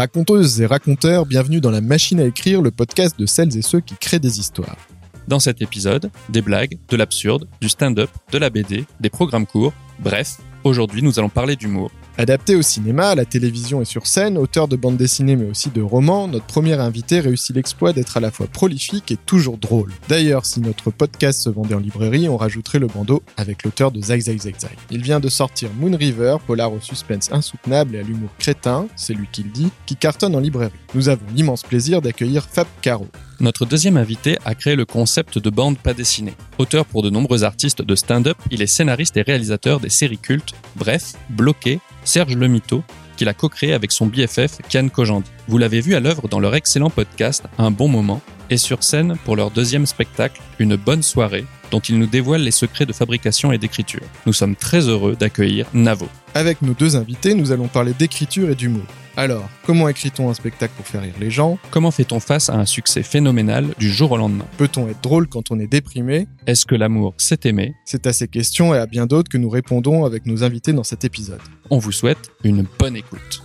Raconteuses et raconteurs, bienvenue dans la machine à écrire, le podcast de celles et ceux qui créent des histoires. Dans cet épisode, des blagues, de l'absurde, du stand-up, de la BD, des programmes courts, bref, aujourd'hui nous allons parler d'humour. Adapté au cinéma, à la télévision et sur scène, auteur de bandes dessinées mais aussi de romans, notre premier invité réussit l'exploit d'être à la fois prolifique et toujours drôle. D'ailleurs, si notre podcast se vendait en librairie, on rajouterait le bandeau avec l'auteur de Zag Zag Zag Zag. Il vient de sortir Moon River, polar au suspense insoutenable et à l'humour crétin, c'est lui qui le dit, qui cartonne en librairie. Nous avons l'immense plaisir d'accueillir Fab Caro. Notre deuxième invité a créé le concept de bande pas dessinée. Auteur pour de nombreux artistes de stand-up, il est scénariste et réalisateur des séries cultes, bref, Bloqué, Serge Le Mito, qu'il a co-créé avec son BFF Kian Kojandi. Vous l'avez vu à l'œuvre dans leur excellent podcast Un bon moment et sur scène pour leur deuxième spectacle Une bonne soirée dont il nous dévoile les secrets de fabrication et d'écriture. Nous sommes très heureux d'accueillir Navo. Avec nos deux invités, nous allons parler d'écriture et d'humour. Alors, comment écrit-on un spectacle pour faire rire les gens? Comment fait-on face à un succès phénoménal du jour au lendemain? Peut-on être drôle quand on est déprimé? Est-ce que l'amour, c'est aimer? C'est à ces questions et à bien d'autres que nous répondons avec nos invités dans cet épisode. On vous souhaite une bonne écoute.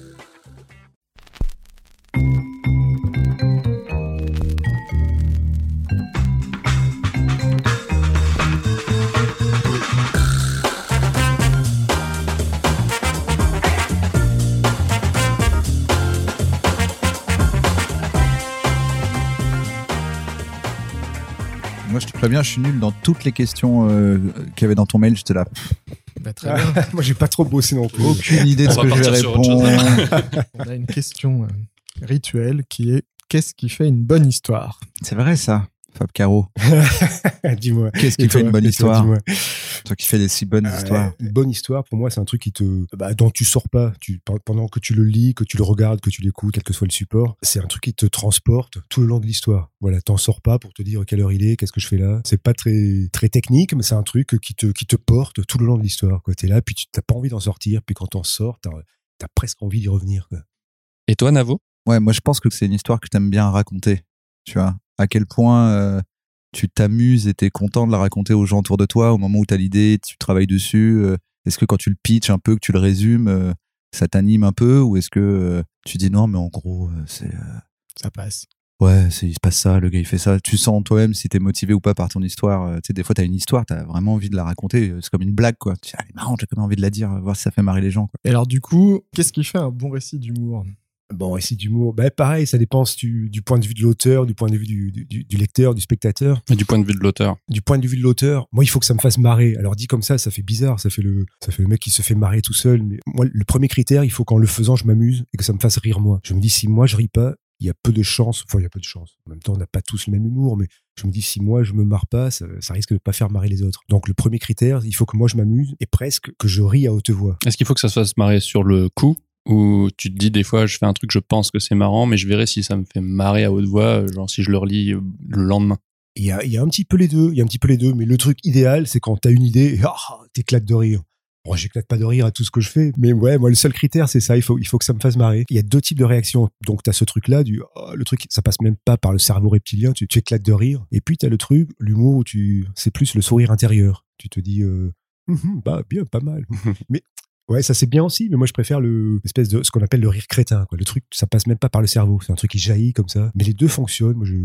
Moi, je te préviens, je suis nul dans toutes les questions euh, qu'il y avait dans ton mail. J'étais là. pff, Bah, très bien. Moi, j'ai pas trop bossé non plus. Aucune idée de On ce que je vais répondre. On a une question euh, rituelle qui est qu'est-ce qui fait une bonne histoire? C'est vrai, ça, Fab Caro. dis-moi. Qu'est-ce qui fait une bonne toi, histoire. Toi qui fais des si bonnes Euh, histoires. Une bonne histoire, pour moi, c'est un truc qui te, bah, dont tu sors pas. Tu, pendant que tu le lis, que tu le regardes, que tu l'écoutes, quel que soit le support, c'est un truc qui te transporte tout le long de l'histoire. Voilà, t'en sors pas pour te dire quelle heure il est, qu'est-ce que je fais là. C'est pas très, très technique, mais c'est un truc qui te, qui te porte tout le long de l'histoire. Quoi, t'es là, puis tu t'as pas envie d'en sortir, puis quand t'en sors, t'as, t'as presque envie d'y revenir. Quoi. Et toi, Navo? Ouais, moi, je pense que c'est une histoire que t'aimes bien raconter. Tu vois, à quel point euh, tu t'amuses et t'es content de la raconter aux gens autour de toi au moment où t'as l'idée, tu travailles dessus. euh, est-ce que quand tu le pitches un peu, que tu le résumes, euh, ça t'anime un peu ou est-ce que tu dis non, mais en gros, c'est Ça passe. Ouais, c'est, il se passe ça, le gars il fait ça. Tu sens toi-même si t'es motivé ou pas par ton histoire. Tu sais, des fois t'as une histoire, t'as vraiment envie de la raconter. C'est comme une blague, quoi. Tu dis, ah, elle est marrante, j'ai quand même envie de la dire, voir si ça fait marrer les gens, quoi. Et alors du coup, qu'est-ce qui fait un bon récit d'humour? Bon, récit d'humour, bah, pareil, ça dépend du, du point de vue de l'auteur, du point de vue du, du, du lecteur, du spectateur. Et du point de vue de l'auteur du point de vue de l'auteur, moi, il faut que ça me fasse marrer. Alors, dit comme ça, ça fait bizarre. Ça fait le, ça fait le mec qui se fait marrer tout seul. Mais moi, le premier critère, il faut qu'en le faisant, je m'amuse et que ça me fasse rire moi. Je me dis, si moi, je ris pas, il y a peu de chance. Enfin, il y a peu de chance. En même temps, on n'a pas tous le même humour, mais je me dis, si moi, je me marre pas, ça, ça risque de pas faire marrer les autres. Donc, le premier critère, il faut que moi, je m'amuse et presque que je ris à haute voix. Est-ce qu'il faut que ça se fasse marrer sur le coup ou tu te dis des fois je fais un truc je pense que c'est marrant mais je verrai si ça me fait marrer à haute voix genre si je le relis euh, le lendemain Il y a, il y a un petit peu les deux. Il y a un petit peu les deux. Mais le truc idéal, c'est quand t'as une idée et ah, t'éclates de rire. Bon, j'éclate pas de rire à tout ce que je fais, mais ouais, moi le seul critère c'est ça, il faut il faut que ça me fasse marrer. Il y a deux types de réactions. Donc t'as ce truc là du oh, le truc ça passe même pas par le cerveau reptilien, tu, tu éclates de rire. Et puis t'as le truc, l'humour où tu c'est plus le sourire intérieur. Tu te dis euh, Hum, hum, bah bien, pas mal. mais ouais, ça c'est bien aussi, mais moi je préfère le de ce qu'on appelle le rire crétin quoi. Le truc ça passe même pas par le cerveau, c'est un truc qui jaillit comme ça. Mais les deux fonctionnent. Moi je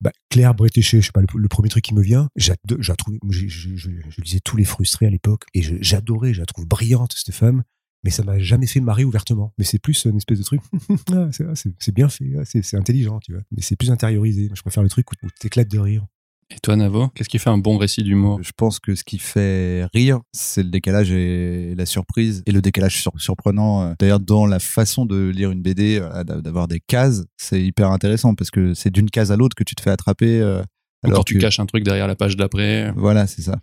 bah, Claire Bretéché, je sais pas, le, premier truc qui me vient, j'ado- je moi, je, je, je lisais tous les frustrés à l'époque et j'adorais, je la trouve brillante cette femme, mais ça m'a jamais fait marrer ouvertement. Mais c'est plus une espèce de truc, ah, c'est ah, c'est- bien fait, ah, c'est intelligent, tu vois. Mais c'est plus intériorisé. Je préfère le truc où t'éclates de rire. Et toi Navo qu'est-ce qui fait un bon récit d'humour? Je pense que ce qui fait rire, c'est le décalage et la surprise. Et le décalage sur- surprenant, euh, d'ailleurs, dans la façon de lire une BD, euh, d'a- d'avoir des cases, c'est hyper intéressant parce que c'est d'une case à l'autre que tu te fais attraper. euh, Ou quand alors tu que- caches un truc derrière la page d'après Voilà, c'est ça.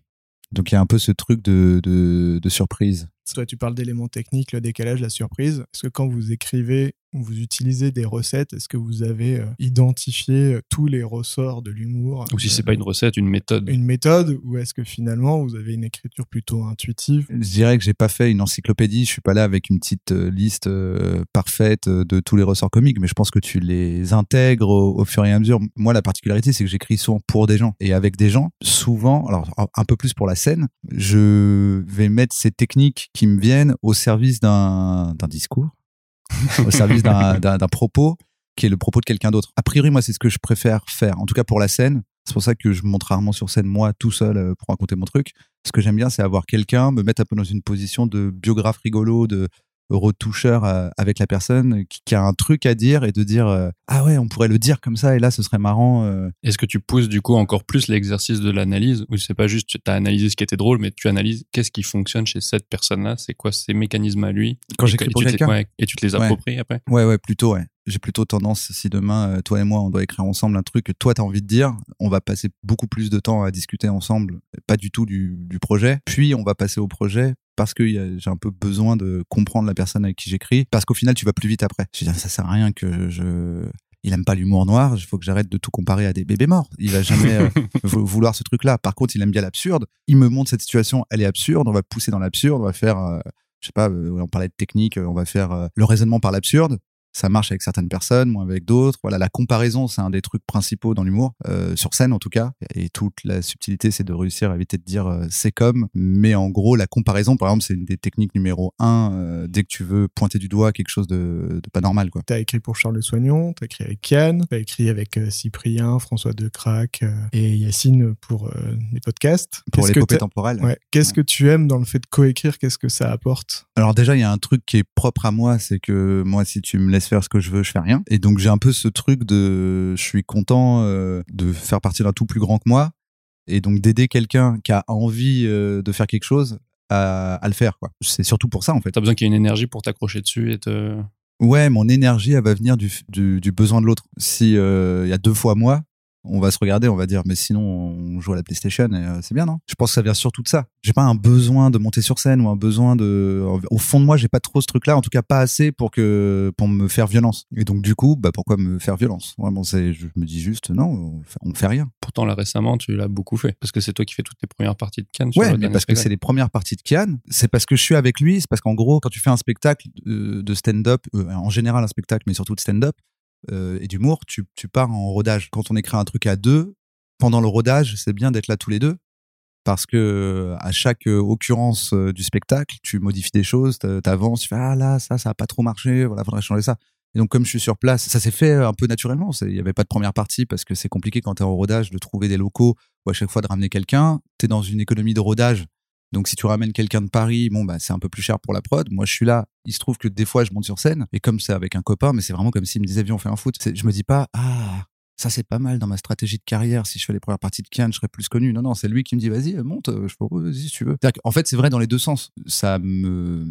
Donc il y a un peu ce truc de, de, de surprise. Toi, tu parles d'éléments techniques, le décalage, la surprise. Est-ce que quand vous écrivez ou vous utilisez des recettes, est-ce que vous avez euh, identifié euh, tous les ressorts de l'humour ou si c'est Euh, pas une recette une méthode? une méthode ou est-ce que finalement vous avez une écriture plutôt intuitive? Je dirais que j'ai pas fait une encyclopédie, je suis pas là avec une petite euh, liste euh, parfaite de tous les ressorts comiques, mais je pense que tu les intègres au, au fur et à mesure. Moi, la particularité, c'est que j'écris souvent pour des gens et avec des gens. Souvent, alors un peu plus pour la scène, je vais mettre ces techniques qui me viennent au service d'un discours. au service d'un propos qui est le propos de quelqu'un d'autre. A priori, moi, c'est ce que je préfère faire. En tout cas, pour la scène. C'est pour ça que je monte rarement sur scène, moi, tout seul, euh, pour raconter mon truc. Ce que j'aime bien, c'est avoir quelqu'un, me mettre un peu dans une position de biographe rigolo, de retoucheur euh, avec la personne qui, qui a un truc à dire et de dire euh, ah ouais on pourrait le dire comme ça et là ce serait marrant euh. Est-ce que tu pousses du coup encore plus l'exercice de l'analyse ou c'est pas juste tu as analysé ce qui était drôle mais tu analyses qu'est-ce qui fonctionne chez cette personne-là, c'est quoi ses mécanismes à lui? Quand Et j'écris pour et tu te- quelqu'un ouais, et tu te les Ouais. appropries après? Ouais, ouais, plutôt, ouais. J'ai plutôt tendance, si demain, euh, toi et moi, on doit écrire ensemble un truc que toi, t'as envie de dire, on va passer beaucoup plus de temps à discuter ensemble, pas du tout du, du projet. Puis, on va passer au projet parce que j'ai un peu besoin de comprendre la personne avec qui j'écris, parce qu'au final, tu vas plus vite après. Je dire, ça sert à rien que je... Il aime pas l'humour noir, il faut que j'arrête de tout comparer à des bébés morts. Il va jamais euh, vou- vouloir ce truc-là. Par contre, il aime bien l'absurde. Il me montre cette situation, elle est absurde, on va pousser dans l'absurde, on va faire... euh, je sais pas, euh, on parlait de technique, on va faire le raisonnement par l'absurde. Ça marche avec certaines personnes, moins avec d'autres. Voilà, la comparaison, c'est un des trucs principaux dans l'humour, euh, sur scène en tout cas. Et toute la subtilité, c'est de réussir à éviter de dire euh, c'est comme. Mais en gros, la comparaison, par exemple, c'est une des techniques numéro un. euh, dès que tu veux pointer du doigt quelque chose de, de pas normal, quoi. T'as écrit pour Charles Soignon, t'as écrit avec Yann, t'as écrit avec Cyprien, François Decrac euh, et Yacine pour les podcasts. Pour l'épopée temporelle. Ouais. Qu'est-ce que tu aimes dans le fait de coécrire? Qu'est-ce que ça apporte? Alors déjà, il y a un truc qui est propre à moi, c'est que moi, si tu me laisses faire ce que je veux, je fais rien. Et donc j'ai un peu ce truc de, je suis content euh, de faire partie d'un tout plus grand que moi, et donc d'aider quelqu'un qui a envie euh, de faire quelque chose à, à le faire. quoi. C'est surtout pour ça en fait. T'as besoin qu'il y ait une énergie pour t'accrocher dessus et te... Ouais, mon énergie, elle va venir du, du, du besoin de l'autre. Si euh, il y a deux fois moi, on va se regarder, on va dire, mais sinon on joue à la PlayStation et euh, c'est bien, non? Je pense que ça vient surtout de ça. J'ai pas un besoin de monter sur scène ou un besoin de. Au fond de moi, j'ai pas trop ce truc-là, en tout cas pas assez pour que pour me faire violence. Et donc du coup, bah pourquoi me faire violence? Vraiment, c'est, je me dis juste, non, on fait, rien. Pourtant là récemment tu l'as beaucoup fait parce que c'est toi qui fais toutes tes premières parties de Cannes. sur Ouais, le mais parce que c'est les premières parties de Kian. C'est parce que je suis avec lui. C'est parce qu'en gros, quand tu fais un spectacle euh, de stand-up, euh, en général un spectacle, mais surtout de stand-up euh, et d'humour, tu, pars en rodage. Quand on écrit un truc à deux, pendant le rodage, c'est bien d'être là tous les deux. Parce que à chaque euh, occurrence euh, du spectacle, tu modifies des choses, t'avances, tu fais ah là ça ça a pas trop marché, voilà faudrait changer ça. Et donc comme je suis sur place, ça s'est fait un peu naturellement. Il y avait pas de première partie parce que c'est compliqué quand t'es en rodage de trouver des locaux ou à chaque fois de ramener quelqu'un. T'es dans une économie de rodage, donc si tu ramènes quelqu'un de Paris, bon bah c'est un peu plus cher pour la prod. Moi je suis là. Il se trouve que des fois je monte sur scène et comme c'est avec un copain, mais c'est vraiment comme s'il me disait viens on fait un foot. Je me dis pas ah ça c'est pas mal dans ma stratégie de carrière. Si je fais les premières parties de Kian, je serais plus connu. Non non c'est lui qui me dit vas-y euh, monte. euh, Je oh, vas-y si tu veux. Qu'en fait c'est vrai dans les deux sens. Ça me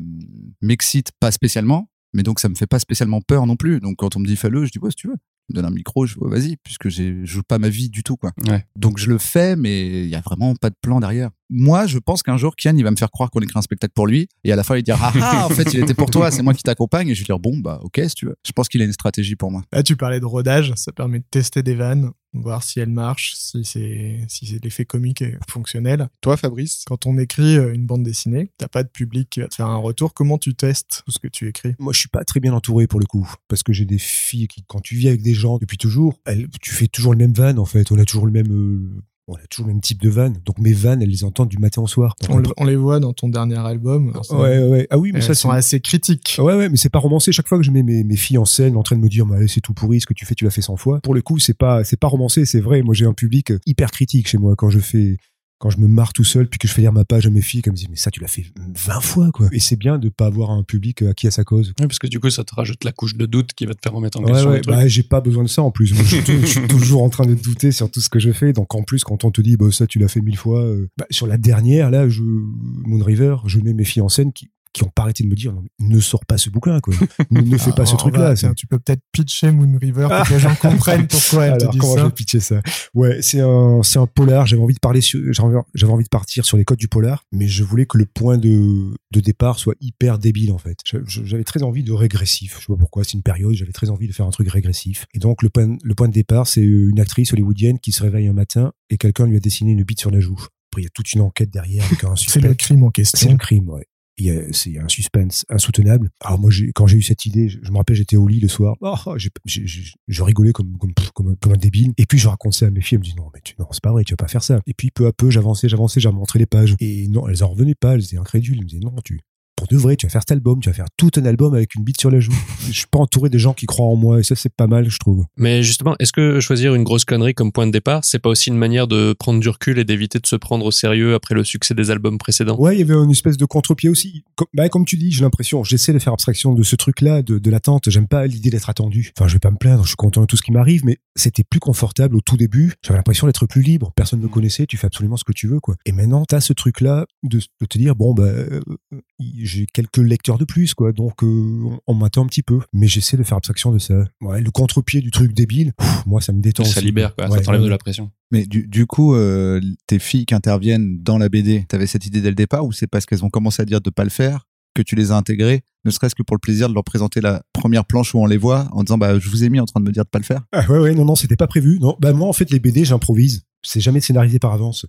m'excite pas spécialement, mais donc ça me fait pas spécialement peur non plus. Donc quand on me dit fais-le, je dis ouais si tu veux. Me donnes un micro, je vas-y puisque je joue pas ma vie du tout quoi. Ouais. Donc je le fais, mais il y a vraiment pas de plan derrière. Moi, je pense qu'un jour, Kian, il va me faire croire qu'on écrit un spectacle pour lui, et à la fin, il dira ah, ah en fait, il était pour toi, c'est moi qui t'accompagne, et je vais dire bon bah ok si tu veux. Je pense qu'il a une stratégie pour moi. Là, tu parlais de rodage, ça permet de tester des vannes, voir si elles marchent, si c'est si c'est l'effet comique est fonctionnel. Toi, Fabrice, quand on écrit euh, une bande dessinée, t'as pas de public qui va te faire un retour. Comment tu testes tout ce que tu écris? Moi, je suis pas très bien entouré pour le coup, parce que j'ai des filles qui, quand tu vis avec des gens depuis toujours, elles, tu fais toujours le même van en fait. On a toujours le même, euh, on a toujours le même type de van. Donc mes vannes, elles les entendent du matin au soir. Donc, on, le- on les voit dans ton dernier album. Ouais, ouais. Ah oui, mais elles ça, sont assez critiques. Ouais, ouais, mais c'est pas romancé. Chaque fois que je mets mes, mes filles en scène, en train de me dire, mais allez, c'est tout pourri, ce que tu fais, tu l'as fait 100 fois. Pour le coup, c'est pas, c'est pas romancé, c'est vrai. Moi, j'ai un public hyper critique chez moi quand je fais, quand je me marre tout seul, puis que je fais lire ma page à mes filles, comme me disent, mais ça, tu l'as fait 20 fois, quoi. Et c'est bien de pas avoir un public acquis à sa cause. Ouais, parce que du coup ça te rajoute la couche de doute qui va te faire remettre en Ouais, question. ouais, bah, j'ai pas besoin de ça en plus. Suis je suis toujours en train de douter sur tout ce que je fais. Donc, en plus, quand on te dit, bah, ça, tu l'as fait mille fois, euh, bah, sur la dernière, là, je, Moon River, je mets mes filles en scène qui, qui ont pas arrêté de me dire, non, ne sors pas ce bouquin, quoi. ne, ne fais pas ce truc-là. va, c'est- tiens, tu peux peut-être pitcher Moon River pour que les gens comprennent pourquoi elle te Alors, dit comment je ça. vais pitcher ça? Ouais, c'est un, c'est un polar. J'avais envie de parler sur, j'avais envie de partir sur les codes du polar, mais je voulais que le point de, de départ soit hyper débile, en fait. Je- je- J'avais très envie de régressif. Je sais pas pourquoi, c'est une période, j'avais très envie de faire un truc régressif. Et donc, le point, le point de départ, c'est une actrice hollywoodienne qui se réveille un matin et quelqu'un lui a dessiné une bite sur la joue. Après, il y a toute une enquête derrière avec un C'est le crime en C'est question. le crime, ouais. Il y C'est un suspense insoutenable. Alors moi, quand j'ai eu cette idée, je, me rappelle, j'étais au lit le soir. Oh, j'ai- je rigolais comme, comme, comme, un- débile. Et puis je racontais à mes filles. Elles me disaient non, mais tu, non, c'est pas vrai, tu vas pas faire ça. Et puis peu à peu, j'avançais, j'avançais, j'ai montré les pages. Et non, elles en revenaient pas. Elles étaient incrédules. Elles me disaient non, tu pour de vrai, tu vas faire cet album, tu vas faire tout un album avec une bite sur la joue. je suis pas entouré des gens qui croient en moi et ça c'est pas mal, je trouve. Mais justement, est-ce que choisir une grosse connerie comme point de départ, c'est pas aussi une manière de prendre du recul et d'éviter de se prendre au sérieux après le succès des albums précédents? Ouais, il y avait une espèce de contre-pied aussi. Comme, bah, comme tu dis, j'ai l'impression, j'essaie de faire abstraction de ce truc-là, de, de l'attente. J'aime pas l'idée d'être attendu. Enfin, je vais pas me plaindre, je suis content de tout ce qui m'arrive, mais c'était plus confortable au tout début. J'avais l'impression d'être plus libre. Personne ne me connaissait, tu fais absolument ce que tu veux, quoi. Et maintenant, t'as ce truc-là de, de te dire, bon, bah, euh, j'ai quelques lecteurs de plus, quoi. Donc, euh, on m'attend un petit peu. Mais j'essaie de faire abstraction de ça. Ouais, le contre-pied du truc débile, pff, moi, ça me détend. Ça aussi, libère, quoi. Ouais, ça t'enlève ouais. de la pression. Mais du, du coup, euh, tes filles qui interviennent dans la BD, t'avais cette idée dès le départ ou c'est parce qu'elles ont commencé à dire de pas le faire que tu les as intégrées, ne serait-ce que pour le plaisir de leur présenter la première planche où on les voit en disant bah je vous ai mis en train de me dire de pas le faire? Ah ouais, ouais, non, non, c'était pas prévu. Non, bah moi, en fait, les BD, j'improvise. C'est jamais scénarisé par avance.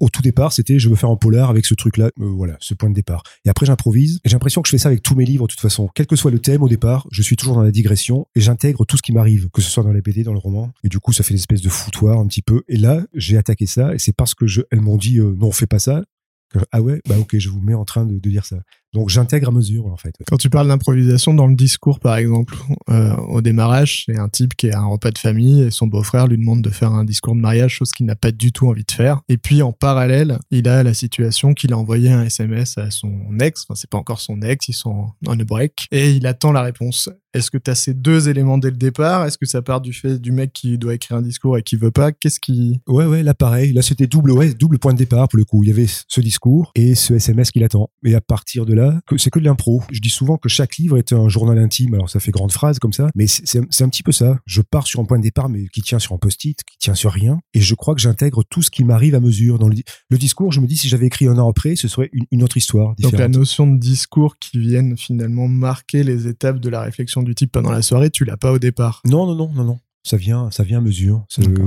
Au tout départ, c'était je veux faire un polar avec ce truc-là. Euh, voilà, ce point de départ. Et après, j'improvise. Et j'ai l'impression que je fais ça avec tous mes livres, de toute façon. Quel que soit le thème au départ, je suis toujours dans la digression et j'intègre tout ce qui m'arrive, que ce soit dans les BD, dans le roman. Et du coup, ça fait espèces de foutoir un petit peu. Et là, j'ai attaqué ça et c'est parce que elles m'ont dit euh, non, fais pas ça. que, ah ouais, bah ok, je vous mets en train de dire ça. Donc j'intègre à mesure, en fait. Quand tu parles d'improvisation dans le discours, par exemple, euh, au démarrage, c'est un type qui à un repas de famille et son beau-frère lui demande de faire un discours de mariage, chose qu'il n'a pas du tout envie de faire. Et puis en parallèle, il a la situation qu'il a envoyé un SMS à son ex, enfin c'est pas encore son ex, ils sont en a break, et il attend la réponse. Est-ce que tu as ces deux éléments dès le départ? Est-ce que ça part du fait du mec qui doit écrire un discours et qui veut pas? Qu'est-ce qui... Ouais, ouais, là pareil. Là, c'était double, ouais, double point de départ pour le coup. Il y avait ce discours et ce SMS qu'il attend. Et à partir de là, que- c'est que de l'impro. Je dis souvent que chaque livre est un journal intime. Alors, ça fait grande phrase comme ça, mais c'est un petit peu ça. Je pars sur un point de départ, mais qui tient sur un post-it, qui tient sur rien. Et je crois que j'intègre tout ce qui m'arrive à mesure. Dans le, di- le discours, je me dis, si j'avais écrit un an après, ce serait une, une autre histoire Donc la notion de discours qui viennent finalement marquer les étapes de la réflexion du type pendant la soirée, tu l'as pas au départ. Non, non, non, non, non. Ça vient, ça vient à mesure. D'accord.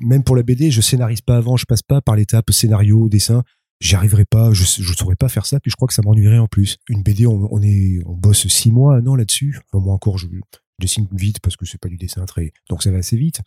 Même pour la BD, je scénarise pas avant, je passe pas par l'étape scénario, dessin. J'y arriverai pas, je, je saurais pas faire ça, puis je crois que ça m'ennuierait en plus. Une BD, on, est, on bosse six mois, un an là-dessus. Enfin, moi encore, je, dessine vite parce que c'est pas du dessin très, donc ça va assez vite.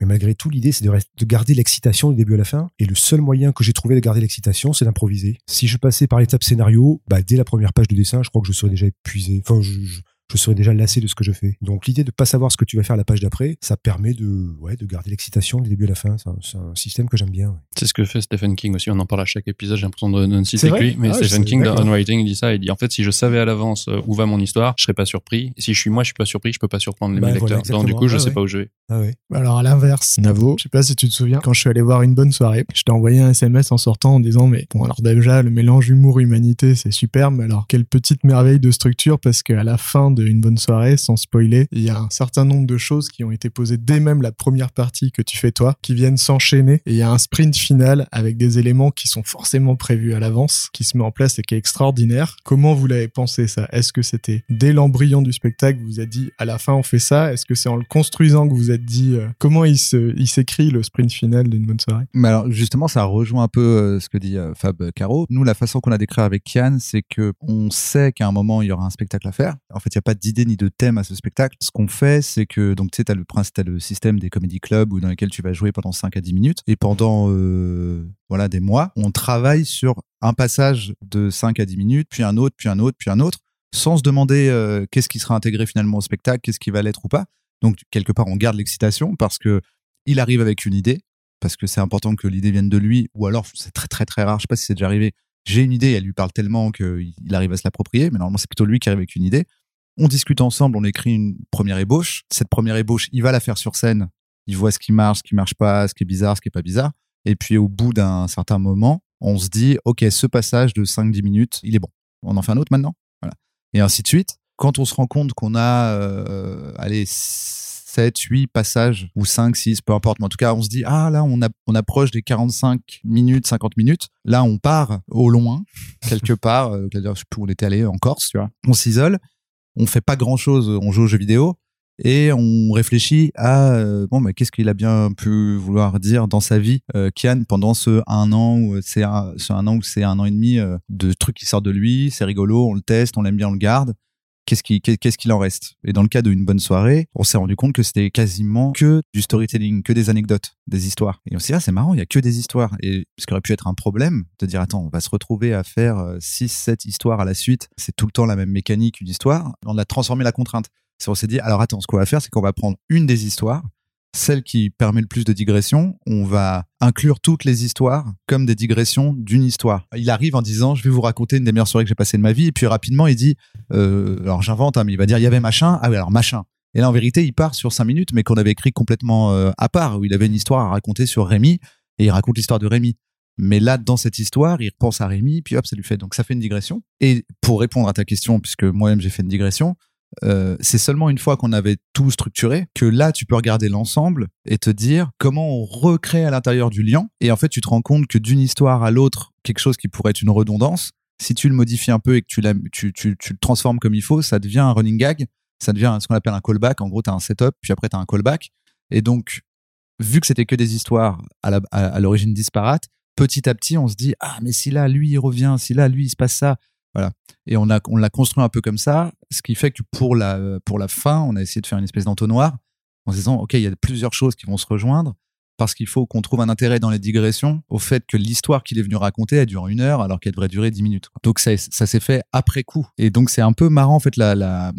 Mais malgré tout, l'idée, c'est de garder l'excitation du début à la fin. Et le seul moyen que j'ai trouvé de garder l'excitation, c'est d'improviser. Si je passais par l'étape scénario, bah, dès la première page de dessin, je crois que je serais déjà épuisé. Enfin, je, je, je serais déjà lassé de ce que je fais. Donc, l'idée de pas savoir ce que tu vas faire la page d'après, ça permet de, ouais, de garder l'excitation du début à la fin. C'est un, c'est un système que j'aime bien. ouais. C'est ce que fait Stephen King aussi. On en parle à chaque épisode. J'ai l'impression de, de ne citer C'est que vrai lui. Mais Ah, Stephen King, dans. On Writing, il dit ça. Il dit en fait, si je savais à l'avance euh, où va mon histoire, je serais pas surpris. Et si je suis moi, je suis pas surpris, je peux pas surprendre les Bah, mes voilà, lecteurs. Donc du coup, je Ah, sais ouais. pas où je vais. Ah ouais. Alors à l'inverse, Navo, je sais pas si tu te souviens, quand je suis allé voir une bonne soirée, je t'ai envoyé un SMS en sortant en disant mais bon alors déjà le mélange humour humanité c'est superbe, mais alors quelle petite merveille de structure parce qu'à la fin d'une bonne soirée, sans spoiler, il y a un certain nombre de choses qui ont été posées dès même la première partie que tu fais toi, qui viennent s'enchaîner et il y a un sprint final avec des éléments qui sont forcément prévus à l'avance, qui se met en place et qui est extraordinaire. Comment vous l'avez pensé ça? Est-ce que c'était dès l'embryon du spectacle vous avez dit à la fin on fait ça? Est-ce que c'est en le construisant que vous êtes dit euh, comment il se s'écrit le sprint final d'une bonne soirée? Mais alors justement, ça rejoint un peu euh, ce que dit euh, Fab Caro. Nous, la façon qu'on a décrit avec Kian, c'est que on sait qu'à un moment il y aura un spectacle à faire. En fait, il y a pas d'idée ni de thème à ce spectacle. Ce qu'on fait, c'est que donc tu sais, t'as le prince, t'as le système des comedy clubs où dans lesquels tu vas jouer pendant 5 à 10 minutes et pendant euh, voilà des mois, on travaille sur un passage de 5 à 10 minutes, puis un autre, puis un autre, puis un autre, sans se demander euh, qu'est-ce qui sera intégré finalement au spectacle, qu'est-ce qui va l'être ou pas. Donc quelque part, on garde l'excitation parce que il arrive avec une idée, parce que c'est important que l'idée vienne de lui, ou alors c'est très très très rare, je sais pas si c'est déjà arrivé, j'ai une idée, elle lui parle tellement qu'il arrive à se l'approprier, mais normalement c'est plutôt lui qui arrive avec une idée. On discute ensemble, on écrit une première ébauche. Cette première ébauche, il va la faire sur scène, il voit ce qui marche, ce qui marche pas, ce qui est bizarre, ce qui est pas bizarre. Et puis au bout d'un certain moment, on se dit, ok, ce passage de 5-10 minutes, il est bon. On en fait un autre maintenant Voilà. Et ainsi de suite. Quand on se rend compte qu'on a, euh, allez, 7, 8 passages, ou 5, 6, peu importe, mais en tout cas, on se dit, ah là, on, a, on approche des 45 minutes, 50 minutes. Là, on part au loin, quelque part, euh, je sais plus où on était allé, en Corse, tu vois. On s'isole, on fait pas grand chose, on joue aux jeux vidéo, et on réfléchit à euh, bon bah, qu'est-ce qu'il a bien pu vouloir dire dans sa vie euh, Kian pendant ce un an ou c'est un, ce un an ou c'est un an et demi euh, de trucs qui sortent de lui c'est rigolo on le teste on l'aime bien on le garde qu'est-ce qui qu'est-ce qu'il en reste? Et dans le cas d'une bonne soirée, on s'est rendu compte que c'était quasiment que du storytelling, que des anecdotes, des histoires. Et on s'est dit ah, c'est marrant, il y a que des histoires. Et ce qui aurait pu être un problème de dire attends, on va se retrouver à faire 6 7 histoires à la suite, c'est tout le temps la même mécanique une histoire. On a transformé la contrainte. On s'est dit alors attends, ce qu'on va faire c'est qu'on va prendre une des histoires celle qui permet le plus de digression, on va inclure toutes les histoires comme des digressions d'une histoire. Il arrive en disant, je vais vous raconter une des meilleures soirées que j'ai passées de ma vie, et puis rapidement il dit, euh, alors j'invente, hein, mais il va dire, il y avait machin, ah oui alors machin. Et là en vérité il part sur cinq minutes, mais qu'on avait écrit complètement euh, à part, où il avait une histoire à raconter sur Rémi, et il raconte l'histoire de Rémi. Mais là, dans cette histoire, il repense à Rémi, puis hop, ça lui fait. Donc ça fait une digression. Et pour répondre à ta question, puisque moi-même j'ai fait une digression, euh, c'est seulement une fois qu'on avait tout structuré que là tu peux regarder l'ensemble et te dire comment on recrée à l'intérieur du lien. Et en fait tu te rends compte que d'une histoire à l'autre quelque chose qui pourrait être une redondance si tu le modifies un peu et que tu, le transformes comme il faut ça devient un running gag ça devient ce qu'on appelle un callback. En gros tu as un setup puis après tu as un callback. Et donc vu que c'était que des histoires à l'origine disparates petit à petit on se dit ah mais si là lui il revient si là lui il se passe ça voilà. Et on l'a construit un peu comme ça, ce qui fait que pour la pour la fin, on a essayé de faire une espèce d'entonnoir en se disant ok, il y a plusieurs choses qui vont se rejoindre parce qu'il faut qu'on trouve un intérêt dans les digressions au fait que l'histoire qu'il est venu raconter elle dure une heure alors qu'elle devrait durer dix minutes. Donc ça, s'est fait après coup. Et donc c'est un peu marrant en fait la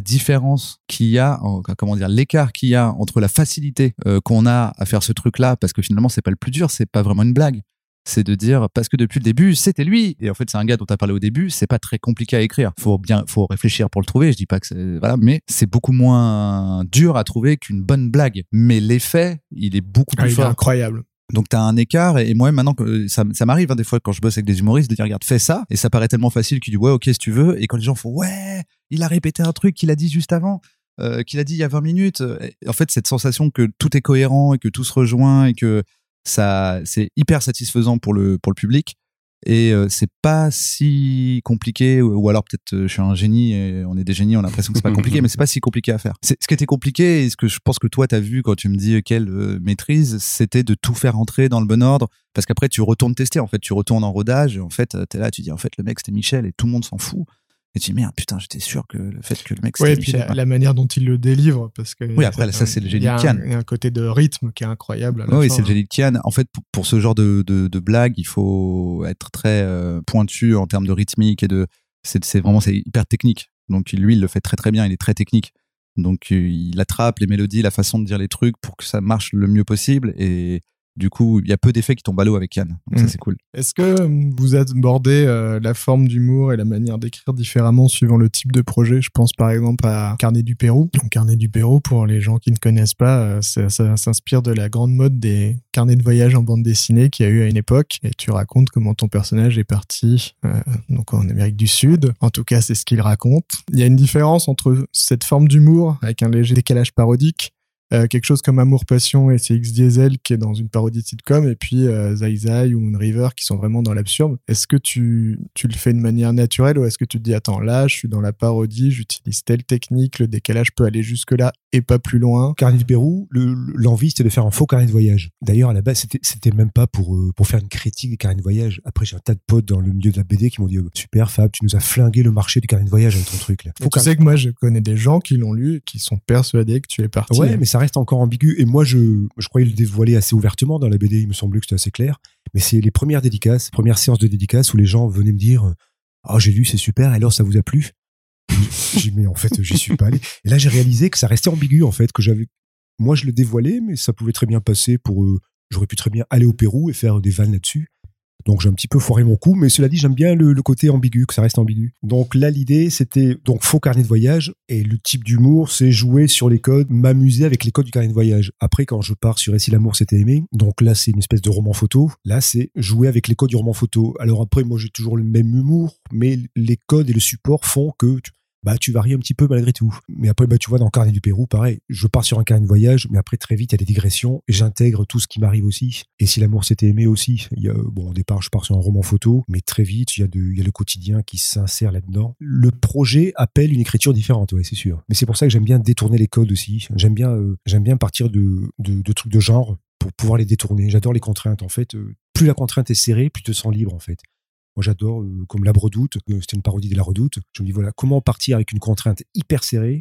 différence qu'il y a, comment dire, l'écart qu'il y a entre la facilité euh, qu'on a à faire ce truc là parce que finalement c'est pas le plus dur, c'est pas vraiment une blague c'est de dire parce que depuis le début c'était lui. Et en fait c'est un gars dont tu as parlé au début c'est pas très compliqué à écrire. Faut bien faut réfléchir pour le trouver. Je dis pas que c'est voilà mais c'est beaucoup moins dur à trouver qu'une bonne blague. Mais l'effet il est beaucoup plus ah, fort. incroyable. Donc t'as un écart. Et, moi maintenant que ça, ça m'arrive hein, des fois quand je bosse avec des humoristes de dire regarde fais ça. Et ça paraît tellement facile qu'il dit ouais ok si tu veux. Et quand les gens font ouais il a répété un truc qu'il a dit juste avant euh, qu'il a dit il y a 20 minutes. En fait cette sensation que tout est cohérent et que tout se rejoint et que ça c'est hyper satisfaisant pour le pour le public et euh, c'est pas si compliqué ou, alors peut-être euh, je suis un génie et on est des génies on a l'impression que c'est pas compliqué mais c'est pas si compliqué à faire. Ce qui était compliqué et ce que je pense que toi t'as vu quand tu me dis quelle euh, maîtrise c'était de tout faire entrer dans le bon ordre parce qu'après tu retournes tester en fait tu retournes en rodage et en fait t'es là tu dis en fait le mec c'était Michel et tout le monde s'en fout et tu dis merde putain j'étais sûr que le fait que le mec ouais, et puis la, manière dont il le délivre parce que oui après ça c'est le génie de Kian. il y a un côté de rythme qui est incroyable oui c'est le génie de Kian. En fait pour, ce genre de, de, de blague il faut être très euh, pointu en termes de rythmique et de c'est vraiment c'est hyper technique. Donc lui il le fait très très bien. Il est très technique. Donc il attrape les mélodies la façon de dire les trucs pour que ça marche le mieux possible. Et du coup, il y a peu d'effets qui tombent à l'eau avec Yann. Donc ça, mm. c'est cool. Est-ce que euh, vous abordez euh, la forme d'humour et la manière d'écrire différemment suivant le type de projet? Je pense par exemple à Carnet du Pérou. Donc, Carnet du Pérou, pour les gens qui ne connaissent pas, euh, ça, s'inspire de la grande mode des carnets de voyage en bande dessinée qu'il y a eu à une époque. Et tu racontes comment ton personnage est parti donc en Amérique du Sud. En tout cas, c'est ce qu'il raconte. Il y a une différence entre cette forme d'humour avec un léger décalage parodique euh, quelque chose comme Amour Passion et c'est X Diesel qui est dans une parodie de sitcom et puis euh, Zai Zai ou Moon River qui sont vraiment dans l'absurde. Est-ce que tu, tu le fais de manière naturelle ou est-ce que tu te dis attends là je suis dans la parodie, j'utilise telle technique, le décalage peut aller jusque là et pas plus loin? Carnet du Pérou, l'envie c'était de faire un faux carnet de voyage. D'ailleurs à la base c'était même pas pour euh, pour faire une critique des carnets de voyage. Après j'ai un tas de potes dans le milieu de la BD qui m'ont dit super Fab, tu nous as flingué le marché du carnet de voyage avec ton truc là. Faut tu sais que moi je connais des gens qui l'ont lu qui sont persuadés que tu es parti. Ouais, mais ça reste encore ambigu. Et moi, je, je croyais le dévoiler assez ouvertement dans la BD. Il me semblait que c'était assez clair. Mais c'est les premières dédicaces, premières séances de dédicaces où les gens venaient me dire, ah, j'ai lu, c'est super. Alors, ça vous a plu? j'ai mais en fait, j'y suis pas allé. Et là, j'ai réalisé que ça restait ambigu, en fait, que j'avais, moi, je le dévoilais, mais ça pouvait très bien passer pour, euh, j'aurais pu très bien aller au Pérou et faire des vannes là-dessus. Donc j'ai un petit peu foiré mon coup, mais cela dit, j'aime bien le, côté ambigu, que ça reste ambigu. Donc là, l'idée, c'était donc faux carnet de voyage, et le type d'humour, c'est jouer sur les codes, m'amuser avec les codes du carnet de voyage. Après, quand je pars sur Et si l'amour s'était aimé, donc là, c'est une espèce de roman photo. Là, c'est jouer avec les codes du roman photo. Alors après, moi, j'ai toujours le même humour, mais les codes et le support font que bah tu varies un petit peu malgré tout. Mais après, bah tu vois, dans Carnet du Pérou, pareil, je pars sur un carnet de voyage, mais après très vite, il y a des digressions et j'intègre tout ce qui m'arrive aussi. Et si l'amour s'était aimé aussi, il y a, bon, au départ, je pars sur un roman photo, mais très vite, il y a, y a le quotidien qui s'insère là-dedans. Le projet appelle une écriture différente, ouais, c'est sûr. Mais c'est pour ça que j'aime bien détourner les codes aussi. J'aime bien, euh, j'aime bien partir de, de, de trucs de genre pour pouvoir les détourner. J'adore les contraintes. En fait, euh, plus la contrainte est serrée, plus tu te sens libre, en fait. Moi, j'adore, euh, comme La Redoute, euh, c'était une parodie de La Redoute. Je me dis, voilà, comment partir avec une contrainte hyper serrée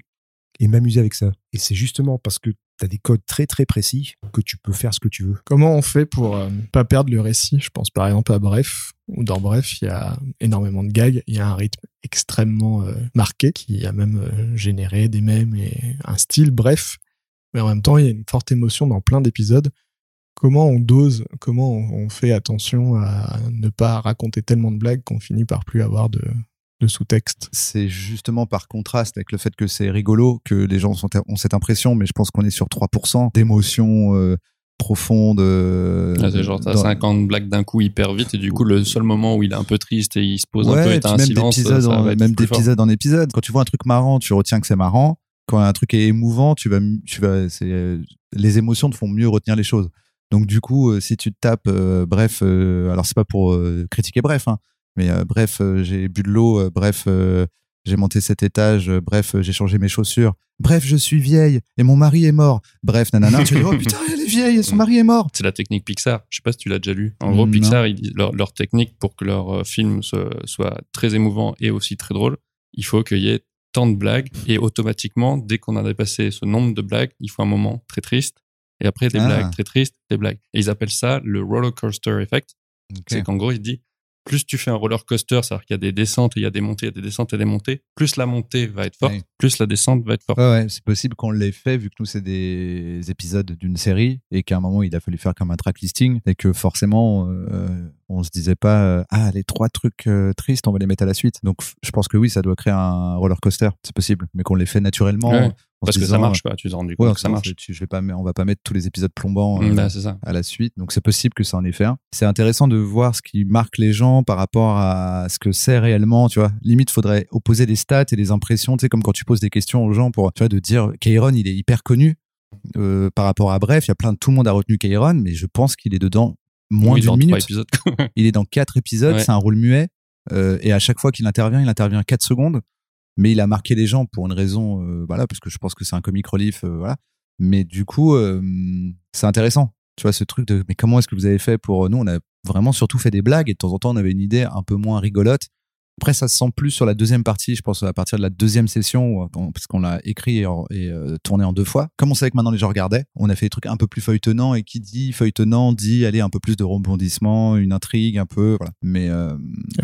et m'amuser avec ça? Et c'est justement parce que tu as des codes très très précis que tu peux faire ce que tu veux. Comment on fait pour euh, pas perdre le récit? Je pense par exemple à Bref, où dans Bref, il y a énormément de gags, il y a un rythme extrêmement euh, marqué qui a même généré des mèmes et un style bref. Mais en même temps, il y a une forte émotion dans plein d'épisodes. Comment on dose, comment on fait attention à ne pas raconter tellement de blagues qu'on finit par plus avoir de, de sous-texte C'est justement par contraste avec le fait que c'est rigolo que les gens sont, ont cette impression, mais je pense qu'on est sur 3% d'émotions euh, profondes. euh, Ah, c'est genre, t'as dans- 50 blagues d'un coup hyper vite, et du coup, le seul moment où il est un peu triste et il se pose un peu Ouais, et t'as un même silence, en, même d'épisode en épisode. Quand tu vois un truc marrant, tu retiens que c'est marrant. Quand un truc est émouvant, tu vas, tu vas, les émotions te font mieux retenir les choses. Donc du coup, euh, si tu te tapes, euh, bref, euh, alors c'est pas pour critiquer bref, hein, mais bref, j'ai bu de l'eau, bref, j'ai monté cet étage, bref, j'ai changé mes chaussures, bref, je suis vieille et mon mari est mort, bref, nanana, tu dis oh putain, elle est vieille et son mari est mort. C'est la technique Pixar. Je sais pas si tu l'as déjà lu. En gros, Non. Pixar, ils leur, leur technique pour que leur film soit, soit très émouvant et aussi très drôle, il faut qu'il y ait tant de blagues et automatiquement, dès qu'on a dépassé ce nombre de blagues, il faut un moment très triste et après des Ah. blagues très tristes, des blagues. Et ils appellent ça le roller coaster effect. C'est qu'en gros, il dit plus tu fais un roller coaster, c'est-à-dire qu'il y a des descentes il y a des montées, il y a des descentes et des montées, plus la montée va être forte, Ouais. plus la descente va être forte. Ouais, ouais, c'est possible qu'on l'ait fait vu que nous c'est des épisodes d'une série et qu'à un moment il a fallu faire comme un track listing et que forcément euh, on se disait pas euh, ah les trois trucs euh, tristes on va les mettre à la suite. Donc je pense que oui ça doit créer un roller coaster, c'est possible, mais qu'on l'ait fait naturellement. Ouais, Parce que ça marche, quoi. Tu t'es rendu Ouais, compte que ça marche. tu- je vais pas, on va pas mettre tous les épisodes plombants. euh, Bah, c'est ça. à la suite. Donc c'est possible que ça en ait fait un. C'est intéressant de voir ce qui marque les gens par rapport à ce que c'est réellement, tu vois. Limite, faudrait opposer des stats et des impressions, tu sais, comme quand tu poses des questions aux gens pour, tu vois, de dire Kairon, il est hyper connu euh, par rapport à Bref. Il y a plein de, tout le monde a retenu Kairon, mais je pense qu'il est dedans moins Oui, d'une minute. Il est dans quatre épisodes, Ouais. c'est un rôle muet. euh, et à chaque fois qu'il intervient, il intervient quatre secondes. Mais il a marqué les gens pour une raison, euh, voilà, parce que je pense que c'est un comic relief, euh, voilà. Mais du coup, euh, c'est intéressant. Tu vois, ce truc de, mais comment est-ce que vous avez fait pour, nous, on a vraiment surtout fait des blagues et de temps en temps, on avait une idée un peu moins rigolote. Après, ça se sent plus sur la deuxième partie, je pense à partir de la deuxième session, quand- parce qu'on l'a écrit et, en- et, euh, tourné en deux fois. Comme on savait que maintenant les gens regardaient, on a fait des trucs un peu plus feuilletonnants et qui dit feuilletonnant dit aller un peu plus de rebondissement, une intrigue un peu, voilà. Mais euh,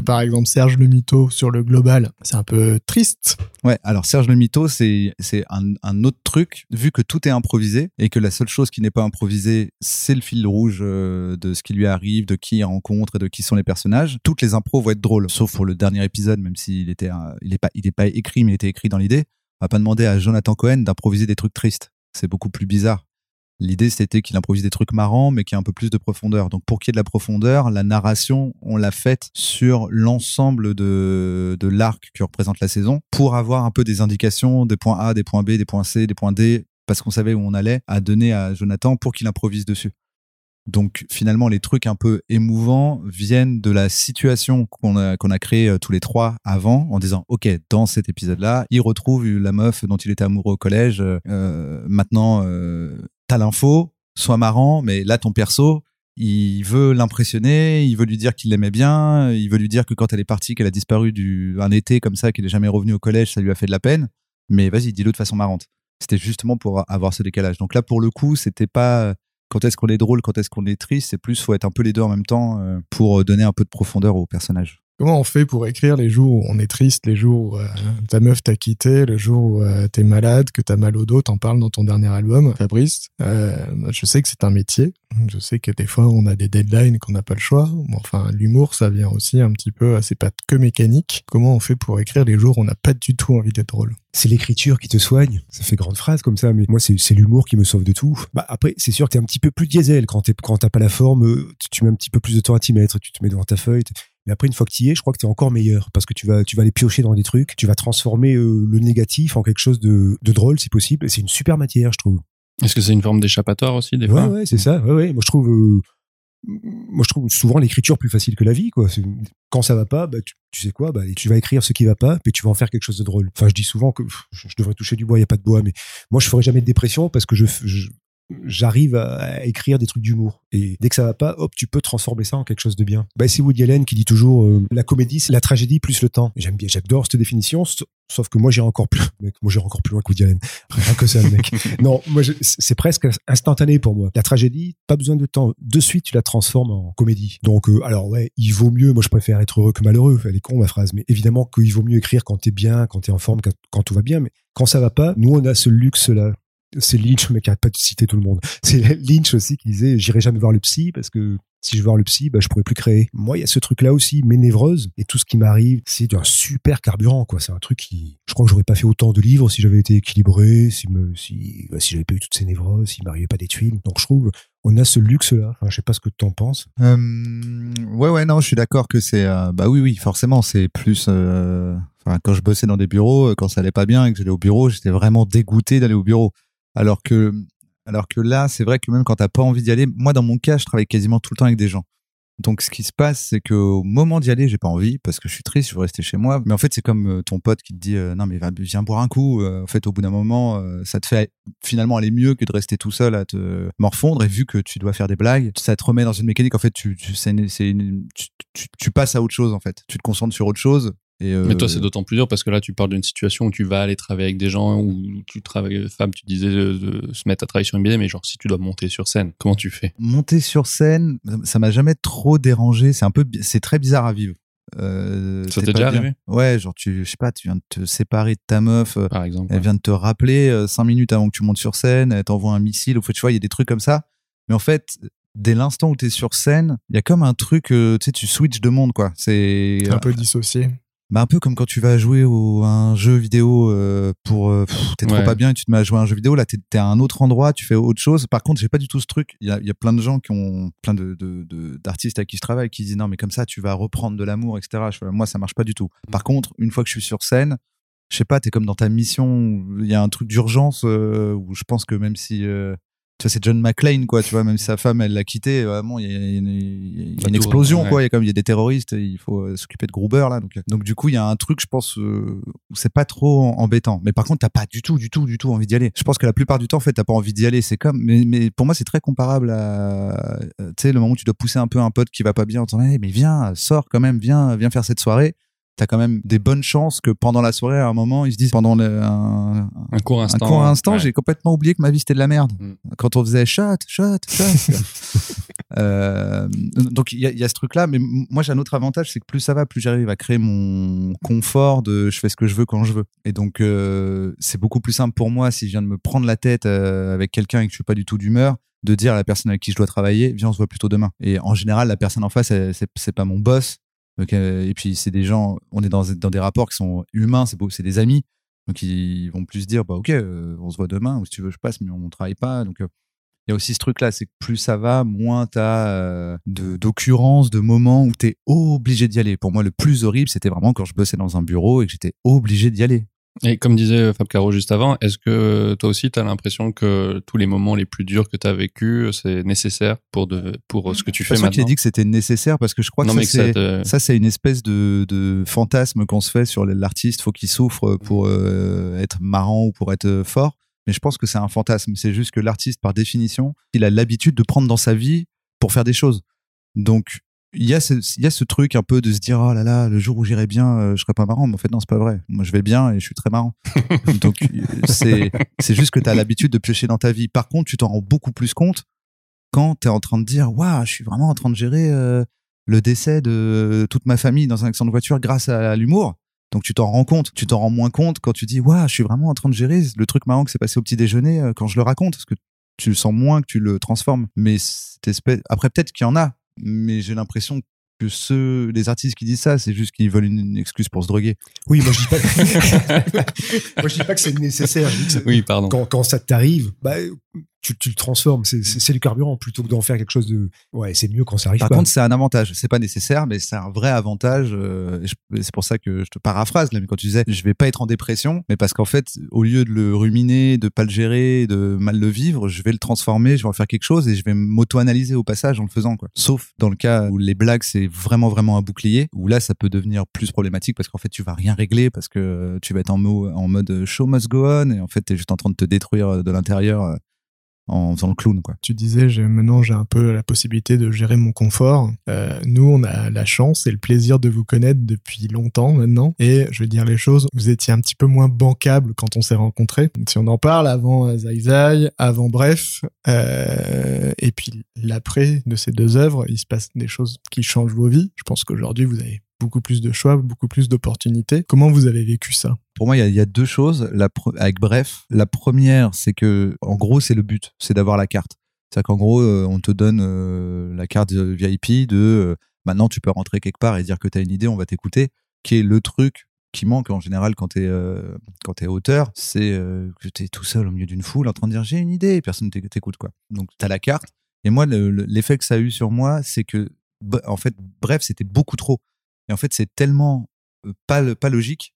Par exemple, Serge le Mito sur le global, c'est un peu triste. Ouais, alors Serge le Mito, c'est un, un autre truc, vu que tout est improvisé et que la seule chose qui n'est pas improvisée, c'est le fil rouge euh, de ce qui lui arrive, de qui il rencontre et de qui sont les personnages. Toutes les impros vont être drôles, sauf pour le dernier épisode, même s'il était, il est pas, il est pas écrit, mais il était écrit dans l'idée. On va pas demander à Jonathan Cohen d'improviser des trucs tristes. C'est beaucoup plus bizarre. L'idée, c'était qu'il improvise des trucs marrants, mais qu'il y ait un peu plus de profondeur. Donc, pour qu'il y ait de la profondeur, la narration, on l'a faite sur l'ensemble de, de l'arc que représente la saison, pour avoir un peu des indications des points A, des points B, des points C, des points D, parce qu'on savait où on allait, à donner à Jonathan pour qu'il improvise dessus. Donc, finalement, les trucs un peu émouvants viennent de la situation qu'on a, qu'on a créée euh, tous les trois avant, en disant, OK, dans cet épisode-là, il retrouve la meuf dont il était amoureux au collège. euh, maintenant, euh, t'as l'info, sois marrant, mais là, ton perso, il veut l'impressionner, il veut lui dire qu'il l'aimait bien, il veut lui dire que quand elle est partie, qu'elle a disparu du, un été comme ça, qu'il est jamais revenu au collège, ça lui a fait de la peine. Mais vas-y, dis-le de façon marrante. C'était justement pour avoir ce décalage. Donc là, pour le coup, c'était pas quand est-ce qu'on est drôle, quand est-ce qu'on est triste, c'est plus faut être un peu les deux en même temps euh, pour donner un peu de profondeur au personnage. Comment on fait pour écrire les jours où on est triste, les jours où euh, ta meuf t'a quitté, le jour où euh, t'es malade, que t'as mal au dos, t'en parles dans ton dernier album, Fabrice? Euh, Je sais que c'est un métier. Je sais que des fois on a des deadlines qu'on n'a pas le choix. Bon, enfin, l'humour, ça vient aussi un petit peu, c'est pas que mécanique. Comment on fait pour écrire les jours où on n'a pas du tout envie d'être drôle? C'est l'écriture qui te soigne. Ça fait grande phrase comme ça, mais moi, c'est l'humour qui me sauve de tout. Bah, après, c'est sûr que t'es un petit peu plus diesel quand t'es- quand t'as pas la forme. tu mets un petit peu plus de temps à t'y mettre. Tu te mets devant ta feuille. Mais après, une fois que tu y es, je crois que t'es encore meilleur parce que tu vas, tu vas aller piocher dans des trucs. Tu vas transformer euh, le négatif en quelque chose de, de drôle, si possible. Et c'est une super matière, je trouve. Est-ce que c'est une forme d'échappatoire aussi, des Ouais, fois ouais, c'est ça. Ouais, ouais. Moi, je trouve, euh, moi, je trouve souvent l'écriture plus facile que la vie, quoi. Quand ça va pas, bah, tu, tu sais quoi, bah, tu vas écrire ce qui va pas, puis tu vas en faire quelque chose de drôle. Enfin, je dis souvent que pff, je, devrais toucher du bois, il y a pas de bois, mais moi, je ferai jamais de dépression parce que je, je, j'arrive à écrire des trucs d'humour. Et dès que ça va pas, hop, tu peux transformer ça en quelque chose de bien. Bah, c'est Woody Allen qui dit toujours euh, la comédie, c'est la tragédie plus le temps. J'aime bien, j'adore cette définition. Sauf que moi, j'irai encore plus, mec, moi, j'irai encore plus loin que Woody Allen. Rien que ça, mec. non, moi, c'est presque instantané pour moi. La tragédie, pas besoin de temps. De suite, tu la transformes en comédie. Donc, euh, alors, ouais, il vaut mieux, moi, je préfère être heureux que malheureux. Elle est con, ma phrase. Mais évidemment qu'il vaut mieux écrire quand t'es bien, quand t'es en forme, quand, quand tout va bien. Mais quand ça va pas, nous, on a ce luxe-là c'est Lynch, mais qui arrête pas de citer tout le monde. C'est Lynch aussi qui disait j'irai jamais voir le psy parce que si je vais voir le psy, bah, je pourrais plus créer. Moi, il y a ce truc-là aussi, mes névreuses et tout ce qui m'arrive, c'est un super carburant, quoi. C'est un truc qui, je crois que j'aurais pas fait autant de livres si j'avais été équilibré, si me, si, bah, j'avais pas eu toutes ces névroses, s'il m'arrivait pas des tuiles. Donc, je trouve, on a ce luxe-là. Enfin, je sais pas ce que tu en penses. Euh, ouais, ouais, non, je suis d'accord que c'est, euh, bah oui, oui, forcément, c'est plus, euh, quand je bossais dans des bureaux, quand ça allait pas bien et que j'allais au bureau, j'étais vraiment dégoûté d'aller au bureau. Alors que, alors que là, c'est vrai que même quand t'as pas envie d'y aller, moi dans mon cas, je travaille quasiment tout le temps avec des gens. Donc ce qui se passe, c'est qu'au moment d'y aller, j'ai pas envie parce que je suis triste, je veux rester chez moi. Mais en fait, c'est comme euh, ton pote qui te dit euh, non mais viens boire un coup. Euh, en fait, au bout d'un moment, ça te fait finalement aller mieux que de rester tout seul à te morfondre. Et vu que tu dois faire des blagues, ça te remet dans une mécanique. En fait, tu tu, passes à autre chose. En fait, tu te concentres sur autre chose mais toi, c'est euh, d'autant plus dur parce que là, tu parles d'une situation où tu vas aller travailler avec des gens, où tu travailles, femme, tu disais de, se mettre à travailler sur une BD, mais genre, si tu dois monter sur scène, comment tu fais? Monter sur scène, ça m'a jamais trop dérangé. C'est un peu, c'est très bizarre à vivre. Euh, ça t'est déjà arrivé? Ouais, genre tu, je sais pas, tu viens de te séparer de ta meuf, euh, par exemple. Elle vient de te rappeler euh, cinq minutes avant que tu montes sur scène, elle t'envoie un missile. Au fait, tu vois, il y a des trucs comme ça. Mais en fait, dès l'instant où tu es sur scène, il y a comme un truc, tu sais, tu switches de monde, quoi. C'est un peu dissocié bah un peu comme quand tu vas jouer au, un jeu vidéo euh, pour euh, t'es trop pas bien et tu te mets à jouer à un jeu vidéo là t'es es à un autre endroit tu fais autre chose. Par contre j'ai pas du tout ce truc. Il y a, y a plein de gens qui ont plein de d'artistes de, avec qui je travaille qui disent non mais comme ça tu vas reprendre de l'amour etc moi ça marche pas du tout. Par contre une fois que je suis sur scène je sais pas t'es comme dans ta mission il y a un truc d'urgence euh, où je pense que même si euh, tu vois, c'est John McClane, quoi, tu vois, même si sa femme, elle l'a quitté, vraiment, il y a, une, explosion, quoi, il y a comme, il y a des terroristes, il faut euh, s'occuper de Gruber, là, donc, euh, donc, du coup, il y a un truc, je pense, euh, où c'est pas trop embêtant. Mais par contre, t'as pas du tout, du tout, du tout envie d'y aller. Je pense que la plupart du temps, en fait, t'as pas envie d'y aller. C'est comme, mais, mais pour moi, c'est très comparable à, tu sais, le moment où tu dois pousser un peu un pote qui va pas bien en disant, hey, mais viens, sors quand même, viens, viens faire cette soirée t'as quand même des bonnes chances que pendant la soirée, à un moment, ils se disent pendant un, un court instant, un court instant j'ai complètement oublié que ma vie c'était de la merde. Mm. Quand on faisait shot, shot, shot. euh, donc il y a, y a, ce truc-là, mais moi j'ai un autre avantage, c'est que plus ça va, plus j'arrive à créer mon confort de je fais ce que je veux quand je veux. Et donc euh, c'est beaucoup plus simple pour moi si je viens de me prendre la tête euh, avec quelqu'un et que je suis pas du tout d'humeur de dire à la personne avec qui je dois travailler, viens, on se voit plutôt demain. Et en général, la personne en face, c'est pas mon boss, euh, et puis c'est des gens, on est dans, des rapports qui sont humains, c'est des amis, donc ils vont plus dire bah ok, euh, on se voit demain ou si tu veux je passe, mais on travaille pas. Donc euh, il y a aussi ce truc là, c'est que plus ça va, moins tu as de d'occurrences, de moments où tu es obligé d'y aller. Pour moi, le plus horrible, c'était vraiment quand je bossais dans un bureau et que j'étais obligé d'y aller. Et comme disait Fab Caro juste avant, est-ce que toi aussi tu as l'impression que tous les moments les plus durs que tu as vécu, c'est nécessaire pour de pour ce que tu fais maintenant a dit que c'était nécessaire parce que je crois que ça, c'est une espèce de, de fantasme qu'on se fait sur l'artiste, faut qu'il souffre pour euh, être marrant ou pour être fort. Mais je pense que c'est un fantasme. C'est juste que l'artiste, par définition, il a l'habitude de prendre dans sa vie pour faire des choses. Donc, il y a ce, il y a ce truc un peu de se dire oh là là le jour où j'irai bien euh, je serai pas marrant. Mais en fait non c'est pas vrai. Moi je vais bien et je suis très marrant. Donc c'est c'est juste que tu as l'habitude de piocher dans ta vie. Par contre tu t'en rends beaucoup plus compte quand tu es en train de dire waouh je suis vraiment en train de gérer euh, le décès de toute ma famille dans un accident de voiture grâce à, l'humour. Donc tu t'en rends compte, tu t'en rends moins compte quand tu dis waouh, je suis vraiment en train de gérer le truc marrant qui s'est passé au petit déjeuner euh, quand je le raconte. Parce que tu le sens moins que tu le transformes. Mais cette espèce après peut-être qu'il y en a mais j'ai l'impression que ceux, les artistes qui disent ça, c'est juste qu'ils veulent une, excuse pour se droguer. Oui, moi je dis pas. moi je dis pas que c'est nécessaire. oui, pardon. Quand, quand ça t'arrive, bah tu, tu, le transformes. C'est du carburant plutôt que d'en faire quelque chose de. Ouais, c'est mieux quand ça arrive. Par contre, c'est un avantage. C'est pas nécessaire, mais c'est un vrai avantage. Euh, c'est pour ça que je te paraphrase là, mais quand tu disais, je vais pas être en dépression, mais parce qu'en fait, au lieu de le ruminer, de pas le gérer, de mal le vivre, je vais le transformer, je vais en faire quelque chose et je vais m'auto-analyser au passage en le faisant. Quoi. Sauf dans le cas où les blagues c'est vraiment vraiment un bouclier, où là ça peut devenir plus problématique parce qu'en fait tu vas rien régler parce que tu vas être en, mode show must go on et en fait tu es juste en train de te détruire de l'intérieur en faisant le clown, quoi. Tu disais, j'ai, maintenant j'ai un peu la possibilité de gérer mon confort. Euh, nous, on a la chance et le plaisir de vous connaître depuis longtemps maintenant. Et je vais dire les choses, vous étiez un petit peu moins bancable quand on s'est rencontrés. Si on en parle avant euh, Zai Zai, avant Bref, euh, et puis l'après de ces deux œuvres, il se passe des choses qui changent vos vies. Je pense qu'aujourd'hui, vous avez beaucoup plus de choix, beaucoup plus d'opportunités. Comment vous avez vécu ça? Pour moi, il y a, deux choses. Avec Bref, la première, c'est que, en gros, c'est le but, c'est d'avoir la carte. C'est-à-dire qu'en gros, euh, on te donne euh, la carte VIP de euh, maintenant tu peux rentrer quelque part et dire que tu as une idée, on va t'écouter, qui est le truc qui manque en général quand tu es, auteur, c'est que tu es tout seul au milieu d'une foule en train de dire j'ai une idée et personne t'éc- t'écoute. quoi. Donc tu as la carte. Et moi, le- le- l'effet que ça a eu sur moi, c'est que, b- en fait, bref, c'était beaucoup trop. Et en fait, c'est tellement pas, le- pas logique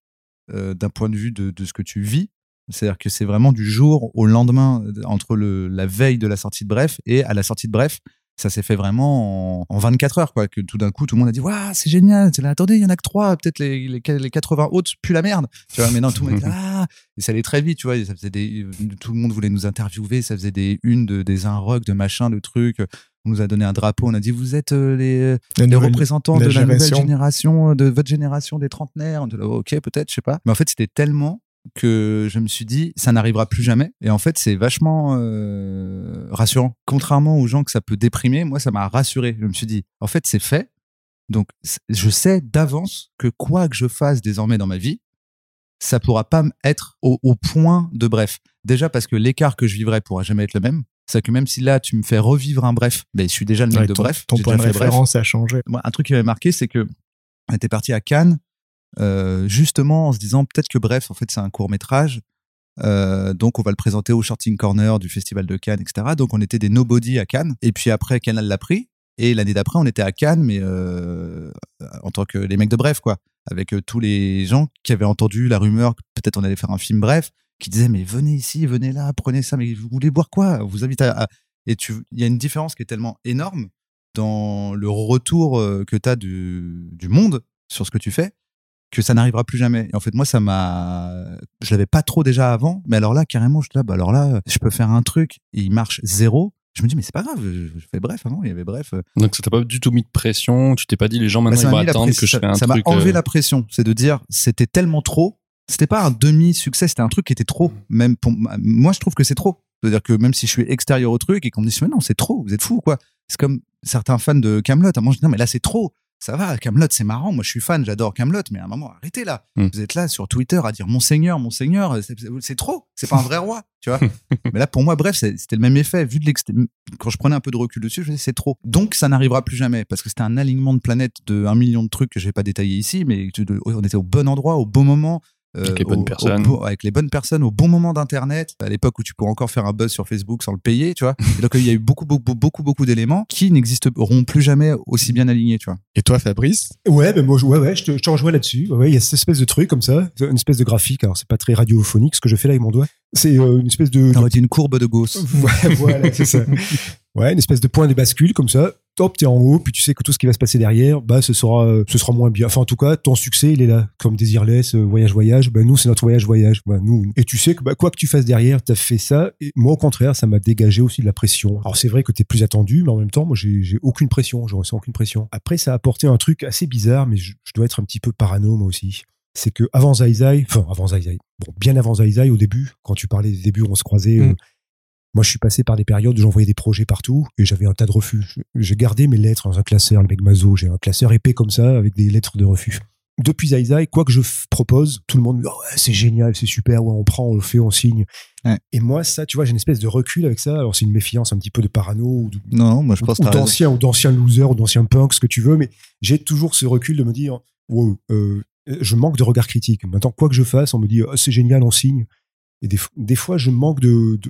euh, d'un point de vue de, de ce que tu vis. C'est-à-dire que c'est vraiment du jour au lendemain, entre le, la veille de la sortie de Bref et à la sortie de Bref. Ça s'est fait vraiment en, en 24 heures, quoi. Que tout d'un coup, tout le monde a dit, waouh, c'est génial. Là, attendez, il y en a que trois. Peut-être les, les, les 80 autres puent la merde. Tu vois, mais non, tout le monde dit, ah, et ça allait très vite, tu vois. Ça faisait des, tout le monde voulait nous interviewer. Ça faisait des unes de, des inrocks, de machin, de trucs. On nous a donné un drapeau. On a dit, vous êtes euh, les, nouvelle- représentants de la nouvelle génération. de votre génération des trentenaires. On était là, ok, peut-être, je sais pas. Mais en fait, c'était tellement que je me suis dit, ça n'arrivera plus jamais. Et en fait, c'est vachement euh, rassurant. Contrairement aux gens que ça peut déprimer, moi, ça m'a rassuré. Je me suis dit, en fait, c'est fait. Donc, je sais d'avance que quoi que je fasse désormais dans ma vie, ça pourra pas être au, au point de bref. Déjà parce que l'écart que je vivrai pourra jamais être le même. C'est que même si là, tu me fais revivre un bref, ben, je suis déjà le mec Ouais, de ton, bref. ton point de fait Bref référence a changé. moi, un truc qui m'avait marqué, c'est que on était parti à Cannes, euh, justement en se disant peut-être que bref, en fait, c'est un court métrage. Euh, donc on va le présenter au Shorting Corner du Festival de Cannes, etc. Donc on était des nobody à Cannes. Et puis après, Canal l'a pris. Et l'année d'après, on était à Cannes, mais euh, en tant que les mecs de Bref, quoi, avec tous les gens qui avaient entendu la rumeur que peut-être on allait faire un film Bref, qui disaient mais venez ici, venez là, prenez ça, mais vous voulez boire quoi? Vous invite à, à- et tu, il y a une différence qui est tellement énorme dans le retour euh, que tu as du, du monde sur ce que tu fais que ça n'arrivera plus jamais. Et en fait, moi, ça m'a, je l'avais pas trop déjà avant, mais alors là, carrément, je là, bah alors là, je peux faire un truc et il marche zéro. Je me dis, mais c'est pas grave, je, fais bref avant, il y avait bref. euh, Donc ça t'a pas du tout mis de pression, tu t'es pas dit les gens bah, maintenant ça ils vont m'a attendre que je fais un ça m'a truc. enlevé euh, la pression. C'est de dire, c'était tellement trop. C'était pas un demi-succès, c'était un truc qui était trop. Même pour, moi, je trouve que c'est trop. C'est-à-dire que même si je suis extérieur au truc et qu'on me dit, mais non, c'est trop, vous êtes fou, quoi? C'est comme certains fans de Camelot. À un moment, je dis, non, mais là, c'est trop. Ça va, Camelot, c'est marrant. Moi, je suis fan, j'adore Camelot, mais à un moment, arrêtez là. Hmm. Vous êtes là sur Twitter à dire Monseigneur, Monseigneur, c'est- trop. C'est pas un vrai roi, tu vois. mais là, pour moi, bref, c'était le même effet. Vu de quand je prenais un peu de recul dessus, je me c'est trop. Donc, ça n'arrivera plus jamais parce que c'était un alignement de planètes de un million de trucs que je vais pas détailler ici, mais on était au bon endroit, au bon moment. Euh, Avec les bonnes au- au personnes. bon- avec les bonnes personnes, au bon moment d'internet, à l'époque où tu pourrais encore faire un buzz sur Facebook sans le payer, tu vois. Et donc il y a eu beaucoup, beaucoup, beaucoup, beaucoup d'éléments qui n'existeront plus jamais aussi bien alignés, tu vois. Et toi, Fabrice? Ouais, ben moi, je- ouais, ouais, je te, je te rejoins là-dessus. Ouais, il y a cette espèce de truc comme ça, une espèce de graphique. Alors, c'est pas très radiophonique ce que je fais là avec mon doigt. C'est euh, une espèce de. Aurait dit une courbe de Gauss. Ouais, voilà, c'est ça. Ouais, une espèce de point de bascule comme ça. Top, t'es en haut, puis tu sais que tout ce qui va se passer derrière, bah, ce sera, euh, ce sera moins bien. Enfin, en tout cas, ton succès, il est là. Comme Désirless, euh, voyage, voyage. Bah, nous, c'est notre voyage, voyage. Bah, nous. Et tu sais que, bah, quoi que tu fasses derrière, t'as fait ça. Et moi, au contraire, ça m'a dégagé aussi de la pression. Alors, c'est vrai que t'es plus attendu, mais en même temps, moi, j'ai, j'ai aucune pression. Je ressens aucune pression. Après, ça a apporté un truc assez bizarre, mais je, je dois être un petit peu parano, moi aussi. C'est que avant Zai Zai, enfin, avant Zai Zai, bon, bien avant Zai Zai, au début, quand tu parlais des débuts on se croisait, Mm. euh, moi, je suis passé par des périodes où j'envoyais des projets partout et j'avais un tas de refus. J'ai gardé mes lettres dans un classeur, le mec Mazo. J'ai un classeur épais comme ça avec des lettres de refus. Depuis Zai Zai, quoi que je propose, tout le monde me dit oh, ouais, c'est génial, c'est super, ouais, on prend, on le fait, on signe. Ouais. Et moi, ça, tu vois, j'ai une espèce de recul avec ça. Alors, c'est une méfiance un petit peu de parano ou de- Non, moi je pense ou d'anciens ou d'anciens losers ou d'anciens punks, ce que tu veux, mais j'ai toujours ce recul de me dire, wow, euh, je manque de regard critique. Maintenant, quoi que je fasse, on me dit, oh, c'est génial, on signe. Et des, fois, je manque de, de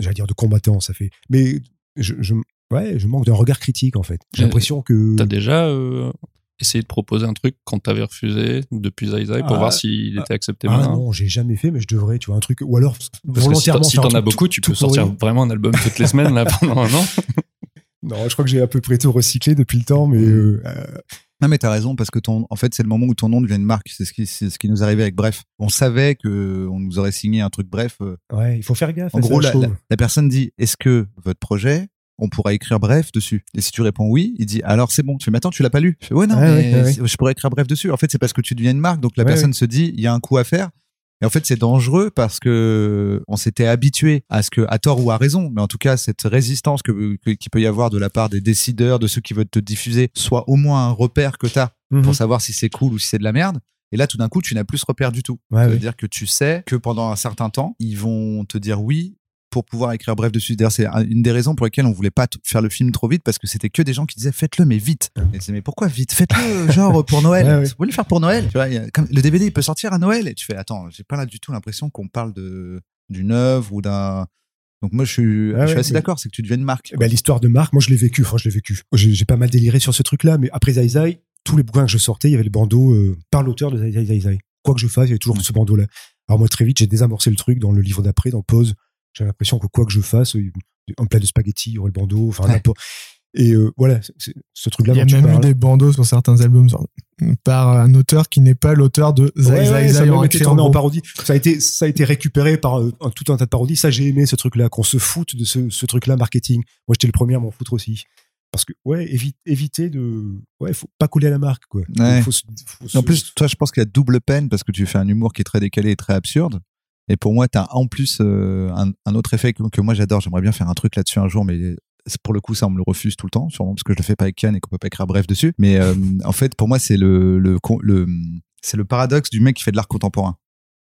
j'allais dire de combattants, ça fait, mais je, je, ouais, je manque d'un regard critique en fait. J'ai Euh, l'impression que T'as déjà euh, essayé de proposer un truc quand t'avais refusé depuis Zai Zai pour Ah, voir s'il était accepté ah maintenant non, j'ai jamais fait, mais je devrais, tu vois, un truc, ou alors Parce que si t'en- si as beaucoup, tu tout peux sortir vraiment un album toutes les semaines là pendant un an. Non, je crois que j'ai à peu près tout recyclé depuis le temps, mais euh, euh, Non mais t'as raison parce que ton, en fait c'est le moment où ton nom devient une marque. C'est ce qui, c'est ce qui nous arrivait avec Bref. On savait que on nous aurait signé un truc Bref. euh, Ouais, il faut faire gaffe. En gros, la, trouve. la- la personne dit Est-ce que votre projet, on pourra écrire bref dessus? Et si tu réponds oui, il dit Alors c'est bon. Tu fais Mais attends, tu l'as pas lu Je fais Ouais, non, mais je pourrais écrire bref dessus. En fait, c'est parce que tu deviens une marque. Donc la personne se dit Il y a un coup à faire. Et en fait, c'est dangereux parce que on s'était habitué à ce que, à tort ou à raison, mais en tout cas, cette résistance que, que- qu'il peut y avoir de la part des décideurs, de ceux qui veulent te diffuser, soit au moins un repère que tu as Mhm. pour savoir si c'est cool ou si c'est de la merde. Et là, tout d'un coup, tu n'as plus ce repère du tout. Ouais, Ça veut ouais. dire que tu sais que pendant un certain temps, ils vont te dire oui pour pouvoir écrire bref dessus. D'ailleurs, c'est un- une des raisons pour lesquelles on voulait pas faire le film trop vite parce que c'était que des gens qui disaient faites-le mais vite. Et disais mais pourquoi vite? Faites-le genre pour Noël. Ouais, ouais. Vous voulez le faire pour Noël? Tu vois, a- comme le DVD il peut sortir à Noël et tu fais attends, j'ai pas là du tout l'impression qu'on parle de d'une œuvre ou d'un donc moi je suis, je suis ouais, assez d'accord, c'est que tu deviens une marque. Eh ben, l'histoire de Marc, moi je l'ai vécu, enfin je l'ai vécu. J'ai pas mal déliré sur ce truc-là, mais après Zai Zai, tous les bouquins que je sortais, il y avait le bandeau euh, par l'auteur de Zai Zai Zai Zai. Quoi que je fasse, il y avait toujours ce bandeau-là. Alors moi très vite, j'ai désamorcé le truc dans le livre d'après, dans Pause. J'ai l'impression que quoi que je fasse, euh, un plat de spaghettis, il y aurait le bandeau, enfin Ouais. n'importe. Et euh, voilà, c'est- c'est ce truc-là Il y a même eu parles. des bandeaux sur certains albums par un auteur qui n'est pas l'auteur de Zai Ouais, Zai ouais, ça Zai a en même été écrit en tourné en gros. parodie. Ça a été, ça a été récupéré par euh, un, tout un tas de parodies. Ça, j'ai aimé ce truc-là, qu'on se foute de ce, ce truc-là marketing. Moi, j'étais le premier à m'en foutre aussi. Parce que, ouais, évi- éviter de, ouais, faut pas couler à la marque, quoi. Ouais. Faut se- faut se- En plus, toi, je pense qu'il y a double peine parce que tu fais un humour qui est très décalé et très absurde. Et pour moi, tu as en plus euh, un, autre effet que, moi j'adore. J'aimerais bien faire un truc là-dessus un jour, mais pour le coup, ça, on me le refuse tout le temps, sûrement parce que je le fais pas avec Cannes et qu'on peut pas écrire bref dessus. Mais euh, en fait, pour moi, c'est le, le, le, c'est le paradoxe du mec qui fait de l'art contemporain.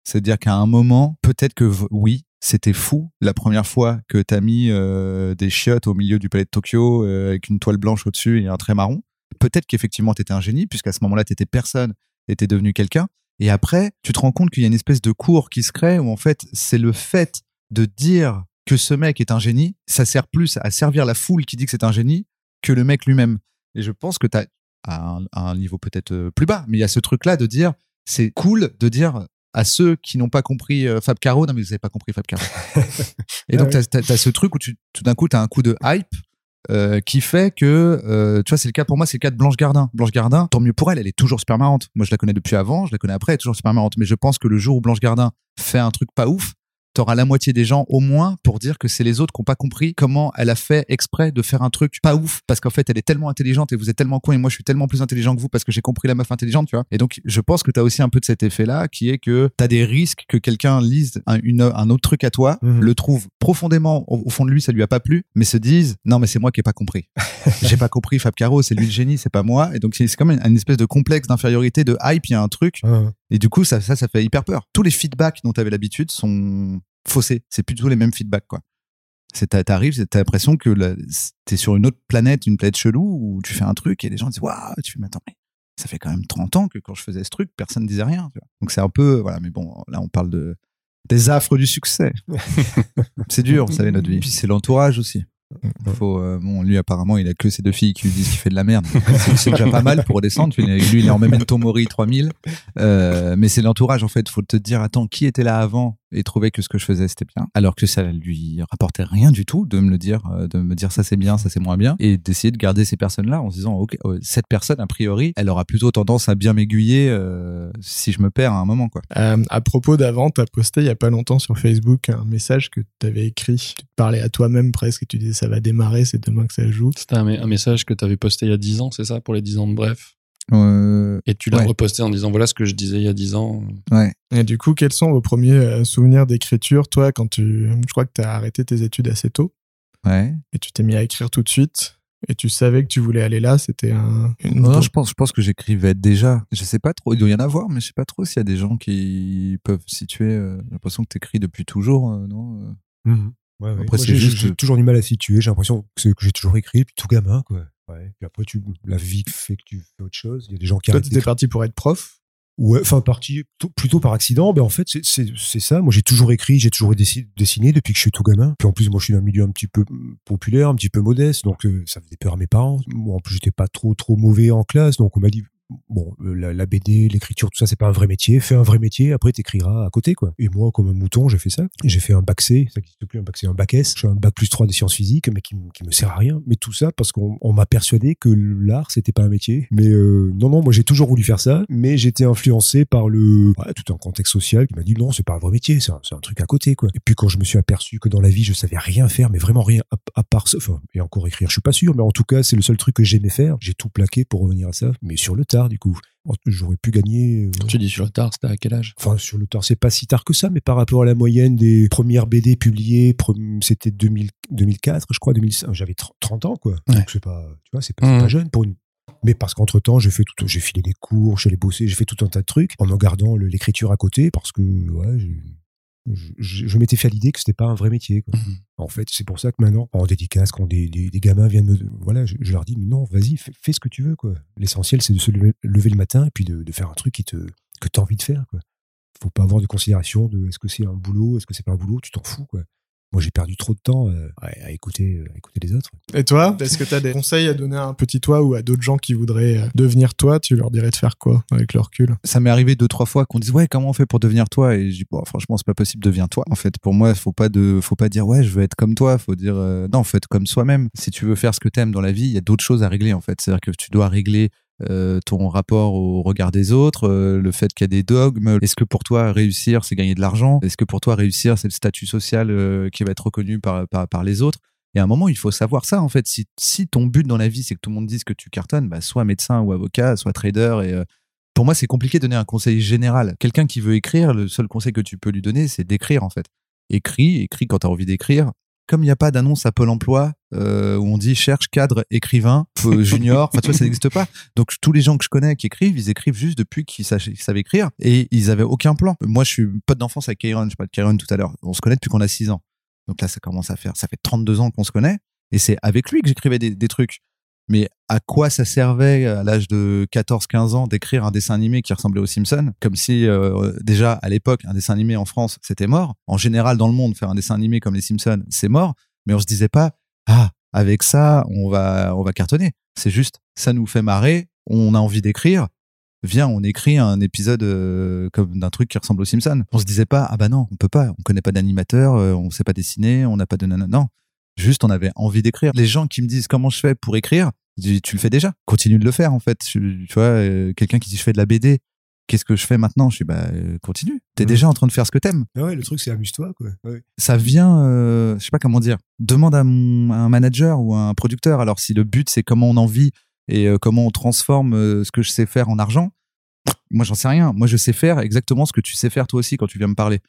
C'est-à-dire qu'à un moment, peut-être que oui, c'était fou la première fois que t'as mis euh, des chiottes au milieu du palais de Tokyo avec une toile blanche au-dessus et un trait marron. Peut-être qu'effectivement t'étais un génie puisqu'à ce moment-là t'étais personne et t'es devenu quelqu'un. Et après, tu te rends compte qu'il y a une espèce de cours qui se crée où en fait c'est le fait de dire que ce mec est un génie, ça sert plus à servir la foule qui dit que c'est un génie que le mec lui-même. Et je pense que t'as à un, à un niveau peut-être euh, plus bas, mais il y a ce truc-là de dire c'est cool de dire à ceux qui n'ont pas compris euh, Fab Caro, non mais vous avez pas compris Fab Caro. Et donc t'as as, ce truc où tu, tout d'un coup t'as un coup de hype euh, qui fait que euh, tu vois c'est le cas pour moi c'est le cas de Blanche Gardin. Blanche Gardin, tant mieux pour elle, elle est toujours super marrante. Moi je la connais depuis avant, je la connais après, elle est toujours super marrante. Mais je pense que le jour où Blanche Gardin fait un truc pas ouf, t'auras la moitié des gens au moins pour dire que c'est les autres qui n'ont pas compris comment elle a fait exprès de faire un truc pas ouf parce qu'en fait elle est tellement intelligente et vous êtes tellement con et moi je suis tellement plus intelligent que vous parce que j'ai compris la meuf intelligente tu vois et donc je pense que t'as aussi un peu de cet effet là qui est que t'as des risques que quelqu'un lise un, une, un autre truc à toi Mhm. le trouve profondément au, au fond de lui ça lui a pas plu mais se dise non mais c'est moi qui ai pas compris j'ai pas compris Fab Caro c'est lui le génie c'est pas moi et donc c'est c'est comme une, espèce de complexe d'infériorité de hype il y a un truc. Et du coup, ça, ça, ça fait hyper peur. Tous les feedbacks dont tu avais l'habitude sont faussés. C'est plus du tout les mêmes feedbacks, quoi. T'arrives, t'as l'impression que t'es sur une autre planète, une planète chelou, où tu fais un truc et les gens disent, waouh, tu fais, mais attends, mais ça fait quand même 30 ans que quand je faisais ce truc, personne ne disait rien. tu vois. Donc c'est un peu, voilà, mais bon, là, on parle de, des affres du succès. c'est dur, vous savez, notre vie. Puis c'est l'entourage aussi. Faut, euh, bon, lui, apparemment, il a que ses deux filles qui lui disent qu'il fait de la merde. C'est- déjà pas mal pour redescendre. Lui, il est en Memento Mori 3000. Euh, mais c'est l'entourage, en fait. Faut te dire, attends, qui était là avant et trouver que ce que je faisais, c'était bien. Alors que ça lui rapportait rien du tout de me le dire, euh, de me dire ça c'est bien, ça c'est moins bien. Et d'essayer de garder ces personnes-là en se disant, ok, euh, cette personne, a priori, elle aura plutôt tendance à bien m'aiguiller euh, si je me perds à un moment, quoi. Euh, à propos d'avant, t'as posté il y a pas longtemps sur Facebook un message que t'avais écrit. Tu te parlais à toi-même presque et tu disais ça va démarrer, c'est demain que ça joue. C'était un, un message que tu avais posté il y a 10 ans, c'est ça, pour les 10 ans de bref? Euh, Et tu l'as Ouais. reposté en disant voilà ce que je disais il y a 10 ans. ouais. Et du coup, quels sont vos premiers euh, souvenirs d'écriture, toi, quand tu, je crois que t'as arrêté tes études assez tôt Ouais. et tu t'es mis à écrire tout de suite et tu savais que tu voulais aller là, c'était un, une Non, je pense, je pense que j'écrivais déjà. Je sais pas trop. Il doit y en avoir, mais je sais pas trop s'il y a des gens qui peuvent situer. euh, J'ai l'impression que t'écris depuis toujours, euh, non Mhm. Ouais, ouais. Après, c'est j'ai- juste- J'ai toujours du mal à situer. J'ai l'impression que, c'est- que j'ai toujours écrit depuis tout gamin, quoi. Ouais. Puis après, tu, la vie fait que tu fais autre chose. Il y a des gens qui Toi, t'étais parti pour être prof? Ouais, enfin, parti plutôt- par accident. Ben, en fait, c'est- ça. Moi, j'ai toujours écrit, j'ai toujours dessi- dessiné depuis que je suis tout gamin. Puis en plus, moi, je suis d'un milieu un petit peu mm, populaire, un petit peu modeste. Donc, euh, ça faisait peur à mes parents. Moi, en plus, j'étais pas trop, trop mauvais en classe. Donc, on m'a dit, bon, euh, la, la BD, l'écriture, tout ça, c'est pas un vrai métier. Fais un vrai métier, après t'écriras à côté, quoi. Et moi, comme un mouton, j'ai fait ça. J'ai fait un bac C, ça n'existe plus, un bac C, un bac S. J'ai un bac plus 3 des sciences physiques, mais qui, qui me sert à rien. Mais tout ça parce qu'on on m'a persuadé que l'art, c'était pas un métier. Mais euh, non, non, moi j'ai toujours voulu faire ça, mais j'étais influencé par le ouais, tout un contexte social qui m'a dit non, c'est pas un vrai métier, c'est un, un truc à côté, quoi. Et puis quand je me suis aperçu que dans la vie, je savais rien faire, mais vraiment rien à, à part enfin, et encore écrire, je suis pas sûr, mais en tout cas, c'est le seul truc que j'aimais faire. J'ai tout plaqué pour revenir à ça, mais sur le tard, du coup. J'aurais pu gagner. euh, Tu dis sur le tard, c'était à quel âge? Enfin, sur le tard, c'est pas si tard que ça, mais par rapport à la moyenne des premières BD publiées, c'était 2000 2004, je crois, 2005. J'avais 30 30 ans, quoi. Ouais. Donc c'est pas, tu vois, c'est pas, pas jeune pour une. Mais parce qu'entre temps, j'ai fait tout, j'ai filé des cours, j'ai bossé, j'ai fait tout un tas de trucs en me gardant l'écriture à côté parce que, ouais, je, m'étais fait à l'idée que c'était pas un vrai métier. Quoi. Mhm. En fait, c'est pour ça que maintenant, en dédicace, quand des, des, des gamins viennent me, voilà, je, je leur dis, mais non, vas-y, fais, fais ce que tu veux, quoi. L'essentiel, c'est de se lever, lever le matin et puis de, de faire un truc qui te, que t'as envie de faire, quoi. Faut pas avoir de considération de est-ce que c'est un boulot, est-ce que c'est pas un boulot, tu t'en fous, quoi. Moi, j'ai perdu trop de temps euh, à écouter, euh, à écouter les autres. Et toi, est-ce que tu as des conseils à donner à un petit toi ou à d'autres gens qui voudraient euh, devenir toi? Tu leur dirais de faire quoi avec le recul? Ça m'est arrivé deux trois fois qu'on dise ouais comment on fait pour devenir toi? Et je dis bon franchement c'est pas possible deviens toi en fait. Pour moi faut pas de faut pas dire ouais je veux être comme toi. Faut dire euh, non faut être comme soi-même. Si tu veux faire ce que t'aimes dans la vie il y a d'autres choses à régler en fait. C'est à dire que tu dois régler euh, ton rapport au regard des autres, euh, le fait qu'il y a des dogmes. Est-ce que pour toi réussir c'est gagner de l'argent? Est-ce que pour toi réussir c'est le statut social euh, qui va être reconnu par, par, par les autres? Et à un moment, il faut savoir ça, en fait. Si, si ton but dans la vie, c'est que tout le monde dise que tu cartonnes, bah, soit médecin ou avocat, soit trader. Et pour moi, c'est compliqué de donner un conseil général. Quelqu'un qui veut écrire, le seul conseil que tu peux lui donner, c'est d'écrire, en fait. Écris, écris quand tu as envie d'écrire. Comme il n'y a pas d'annonce à Pôle emploi euh, où on dit cherche cadre, écrivain, euh, junior, enfin tu vois, ça n'existe pas. Donc tous les gens que je connais qui écrivent, ils écrivent juste depuis qu'ils savaient écrire et ils avaient aucun plan. Moi, je suis pote d'enfance avec Kairon, je parlais de Kairon tout à l'heure. On se connaît depuis qu'on a 6 ans. Donc là, ça commence à faire, ça fait 32 ans qu'on se connaît et c'est avec lui que j'écrivais des, des trucs. Mais à quoi ça servait à l'âge de 14-15 ans d'écrire un dessin animé qui ressemblait aux Simpsons Comme si euh, déjà à l'époque un dessin animé en France c'était mort. En général dans le monde faire un dessin animé comme les Simpsons c'est mort. Mais on se disait pas ah avec ça on va on va cartonner. C'est juste ça nous fait marrer. On a envie d'écrire. Viens on écrit un épisode euh, comme d'un truc qui ressemble aux Simpsons. On se disait pas ah bah non on peut pas. On connaît pas d'animateur. euh, on sait pas dessiner. On n'a pas de nana. Non Juste, on avait envie d'écrire. Les gens qui me disent comment je fais pour écrire, je dis, tu le fais déjà. Continue de le faire, en fait. Tu, tu vois, euh, quelqu'un qui dit, je fais de la BD. Qu'est-ce que je fais maintenant? Je dis, bah, euh, continue. T'es déjà en train de faire ce que t'aimes. Ah ouais, le truc, c'est amuse-toi, quoi. Ouais. Ça vient, euh, je sais pas comment dire. Demande à, mon, à un manager ou à un producteur. Alors, si le but, c'est comment on en vit et euh, comment on transforme ce que je sais faire en argent, moi, j'en sais rien. Moi, je sais faire exactement ce que tu sais faire toi aussi quand tu viens me parler.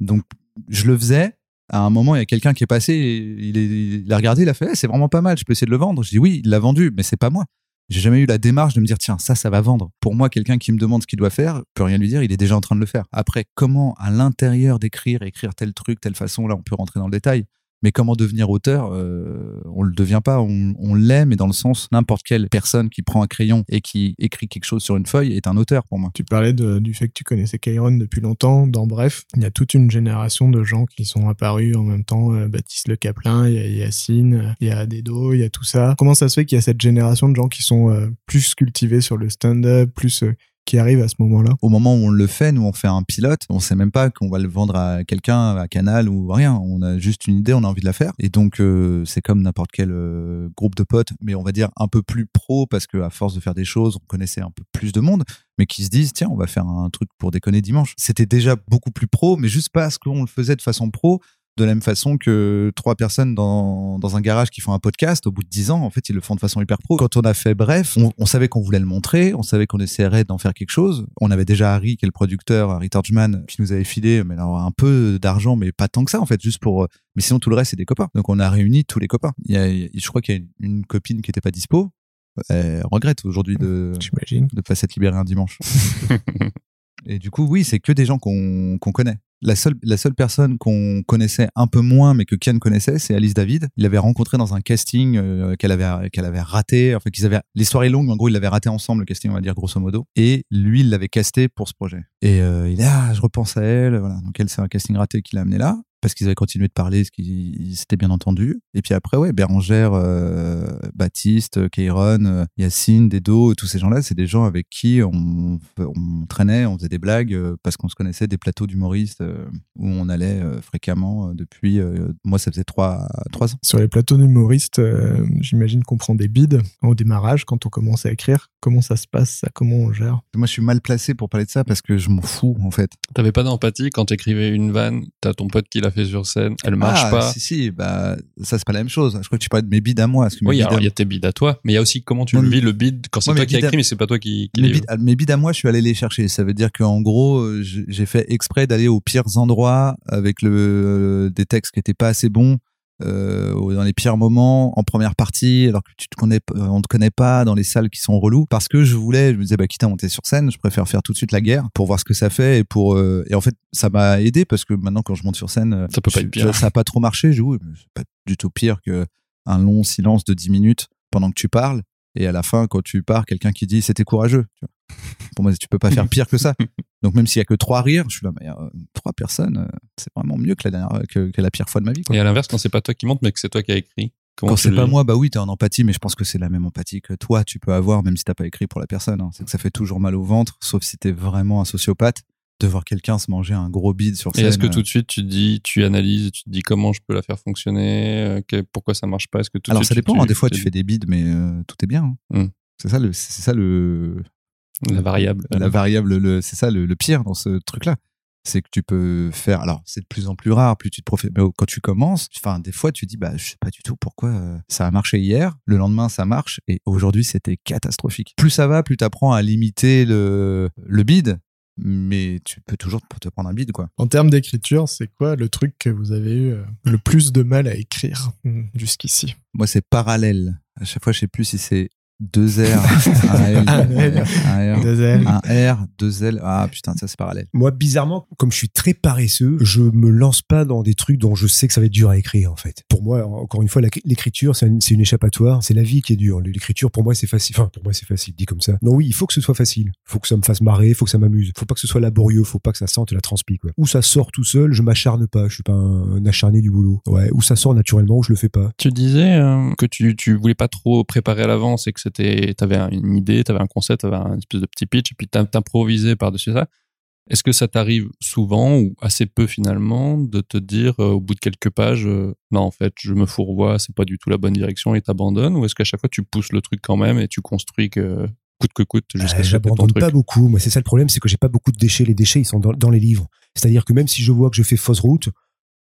Donc, je le faisais. À un moment, il y a quelqu'un qui est passé, il, est, il a regardé, il a fait, Eh, c'est vraiment pas mal, je peux essayer de le vendre. Je dis oui, il l'a vendu, mais c'est pas moi. J'ai jamais eu la démarche de me dire, tiens, ça, ça va vendre. Pour moi, quelqu'un qui me demande ce qu'il doit faire, peut rien lui dire, il est déjà en train de le faire. Après, comment, à l'intérieur d'écrire, écrire tel truc, telle façon, là, on peut rentrer dans le détail. Mais comment devenir auteur, euh, on le devient pas, on, on l'est, mais dans le sens, n'importe quelle personne qui prend un crayon et qui écrit quelque chose sur une feuille est un auteur pour moi. Tu parlais du fait que tu connaissais Kairon depuis longtemps. Dans Bref, il y a toute une génération de gens qui sont apparus en même temps. Euh, Baptiste Le Caplin, il y a Yacine, il y a Dedo, il y a tout ça. Comment ça se fait qu'il y a cette génération de gens qui sont euh, plus cultivés sur le stand-up, plus euh, qui arrivent à ce moment-là au moment où on le fait, nous on fait un pilote, on sait même pas qu'on va le vendre à quelqu'un, à Canal ou rien. On a juste une idée, on a envie de la faire. Et donc euh, c'est comme n'importe quel euh, groupe de potes, mais on va dire un peu plus pro parce que à force de faire des choses, on connaissait un peu plus de monde, mais qui se disent tiens on va faire un truc pour déconner dimanche. C'était déjà beaucoup plus pro, mais juste parce qu'on le faisait de façon pro. De la même façon que trois personnes dans, dans un garage qui font un podcast, au bout de dix ans, en fait, ils le font de façon hyper pro. Quand on a fait Bref, on, on savait qu'on voulait le montrer, on savait qu'on essaierait d'en faire quelque chose. On avait déjà Harry, qui est le producteur, Harry Torchman, qui nous avait filé mais alors, un peu d'argent, mais pas tant que ça, en fait, juste pour... euh, Mais sinon, tout le reste, c'est des copains. Donc, on a réuni tous les copains. Il y a, je crois qu'il y a une, une copine qui était pas dispo. Elle regrette aujourd'hui de J'imagine. de pas s'être libéré un dimanche. Et du coup, oui, c'est que des gens qu'on connaît. La seule, la seule personne qu'on connaissait un peu moins, mais que Ken connaissait, c'est Alice David. Il l'avait rencontré dans un casting euh, qu'elle avait, avait raté. Enfin, qu'ils avaient. L'histoire est longue, en gros, ils l'avaient raté ensemble, le casting, on va dire grosso modo. Et lui, il l'avait casté pour ce projet. Et euh, il est ah, je repense à elle. Voilà. Donc elle, c'est un casting raté qui l'a amené là. Parce qu'ils avaient continué de parler, ce qu'ils s'étaient bien entendu. Et puis après, ouais, Bérangère, euh, Baptiste, Keiron, euh, Yacine, Dedo, tous ces gens-là, c'est des gens avec qui on, on traînait, on faisait des blagues euh, parce qu'on se connaissait des plateaux d'humoristes euh, où on allait euh, fréquemment depuis. euh, moi, ça faisait trois, trois ans. Sur les plateaux d'humoristes, euh, j'imagine qu'on prend des bides au démarrage quand on commence à écrire. Comment ça se passe, ça? Comment on gère? Moi, je suis mal placé pour parler de ça parce que je m'en fous, en fait. T'avais pas d'empathie quand t'écrivais une vanne, t'as ton pote qui l'a fait sur scène, elle marche Ah, pas. Si, si, bah, ça, c'est pas la même chose. Je crois que tu parlais de mes bides à moi. parce que mes Oui, il y a tes bides à toi, mais il y a aussi comment tu Non, le vis le bide quand c'est toi qui as écrit, mais c'est pas toi qui, qui mes les- bides, mes bides à moi, je suis allé les chercher. Ça veut dire qu'en gros, euh, j'ai fait exprès d'aller aux pires endroits avec le, euh, des textes qui étaient pas assez bons, euh, dans les pires moments, en première partie, alors que tu te connais, euh, on te connaît pas, dans les salles qui sont relous, parce que je voulais, je me disais, bah, quitte à monter sur scène, je préfère faire tout de suite la guerre pour voir ce que ça fait et pour, euh, et en fait, ça m'a aidé parce que maintenant, quand je monte sur scène, Ça peut pas je- être pire. Ça a pas trop marché, je dis, oui, mais c'est pas du tout pire que un long silence de 10 minutes pendant que tu parles. Et à la fin, quand tu pars, quelqu'un qui dit c'était courageux. Tu vois. Pour moi, tu peux pas faire pire que ça. Donc même s'il y a que trois rires, je suis là, mais euh, trois personnes, euh, c'est vraiment mieux que la dernière, que, que la pire fois de ma vie. Quoi. Et à l'inverse, quand c'est pas toi qui monte, mais que c'est toi qui as écrit. Comment Quand c'est pas moi, bah oui, t'es en empathie, mais je pense que c'est la même empathie que toi, tu peux avoir, même si t'as pas écrit pour la personne. hein. C'est que ça fait toujours mal au ventre, sauf si t'es vraiment un sociopathe, de voir quelqu'un se manger un gros bide sur Et scène. est-ce que euh. tout de suite tu te dis, tu analyses, tu te dis comment je peux la faire fonctionner, euh, que- pourquoi ça marche pas Est-ce que tout de Alors suite, ça tu- dépend, hein, des fois tu- tu fais des bides, mais euh, tout est bien. hein. Hmm. C'est ça le, c'est ça le, la variable la variable, le, c'est ça le, le pire dans ce truc-là. C'est que tu peux faire. Alors, c'est de plus en plus rare, plus tu te profites. Mais quand tu commences, enfin, des fois, tu dis, bah, je sais pas du tout pourquoi euh, ça a marché hier. Le lendemain, ça marche. Et aujourd'hui, c'était catastrophique. Plus ça va, plus tu apprends à limiter le, le bid. Mais tu peux toujours te prendre un bid, quoi. En termes d'écriture, c'est quoi le truc que vous avez eu euh, le plus de mal à écrire jusqu'ici? Moi, c'est parallèle. À chaque fois, je sais plus si c'est deux R, un L, Un L. un R, Deux ailes. un R, deux L. Ah putain, ça c'est parallèle. Moi, bizarrement, comme je suis très paresseux, je me lance pas dans des trucs dont je sais que ça va être dur à écrire, en fait. Pour moi, encore une fois, l'écriture, c'est une, échappatoire. C'est la vie qui est dure. L'écriture, pour moi, c'est facile. Enfin, pour moi, c'est facile, dit comme ça. Non, oui, il faut que ce soit facile. Il faut que ça me fasse marrer, il faut que ça m'amuse. faut pas que ce soit laborieux, faut pas que ça sente la transpi, quoi. Ou ça sort tout seul, je m'acharne pas. Je suis pas un, acharné du boulot. Ouais. Ou ça sort naturellement, ou je le fais pas. Tu disais euh, que tu, tu voulais pas trop préparer à l'avance et que c'était, t'avais une idée, t'avais un concept, t'avais un espèce de petit pitch et puis t'im- t'improvisais par-dessus ça. Est-ce que ça t'arrive souvent ou assez peu finalement de te dire euh, au bout de quelques pages, euh, non en fait je me fourvoie, c'est pas du tout la bonne direction et t'abandonnes ou est-ce qu'à chaque fois tu pousses le truc quand même et tu construis que coûte que coûte jusqu'à Euh, J'abandonne pas beaucoup. Moi, c'est ça le problème, c'est que j'ai pas beaucoup de déchets. Les déchets, ils sont dans, dans les livres. C'est-à-dire que même si je vois que je fais fausse route,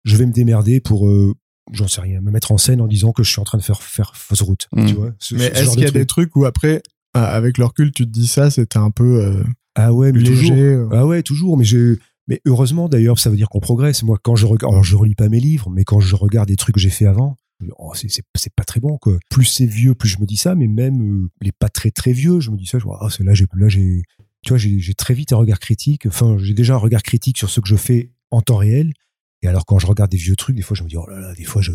je vais me démerder pour, euh, j'en sais rien, me mettre en scène en disant que je suis en train de faire, faire fausse route. Mm. Tu vois ce- Mais ce est-ce qu'il y a des truc. trucs où après, ah, avec le recul, tu te dis ça, c'était un peu euh, Ah ouais, mais léger toujours. euh. Ah ouais, toujours. Mais je, mais heureusement d'ailleurs, ça veut dire qu'on progresse. Moi, quand je regarde, alors je relis pas mes livres, mais quand je regarde des trucs que j'ai fait avant, oh, c'est, pas très bon, quoi. Plus c'est vieux, plus je me dis ça, mais même euh, les pas très très vieux, je me dis ça, je vois, c'est là, j'ai, là, j'ai, tu vois, j'ai, j'ai très vite un regard critique. Enfin, j'ai déjà un regard critique sur ce que je fais en temps réel. Et alors, quand je regarde des vieux trucs, des fois, je me dis, oh là là, des fois, je,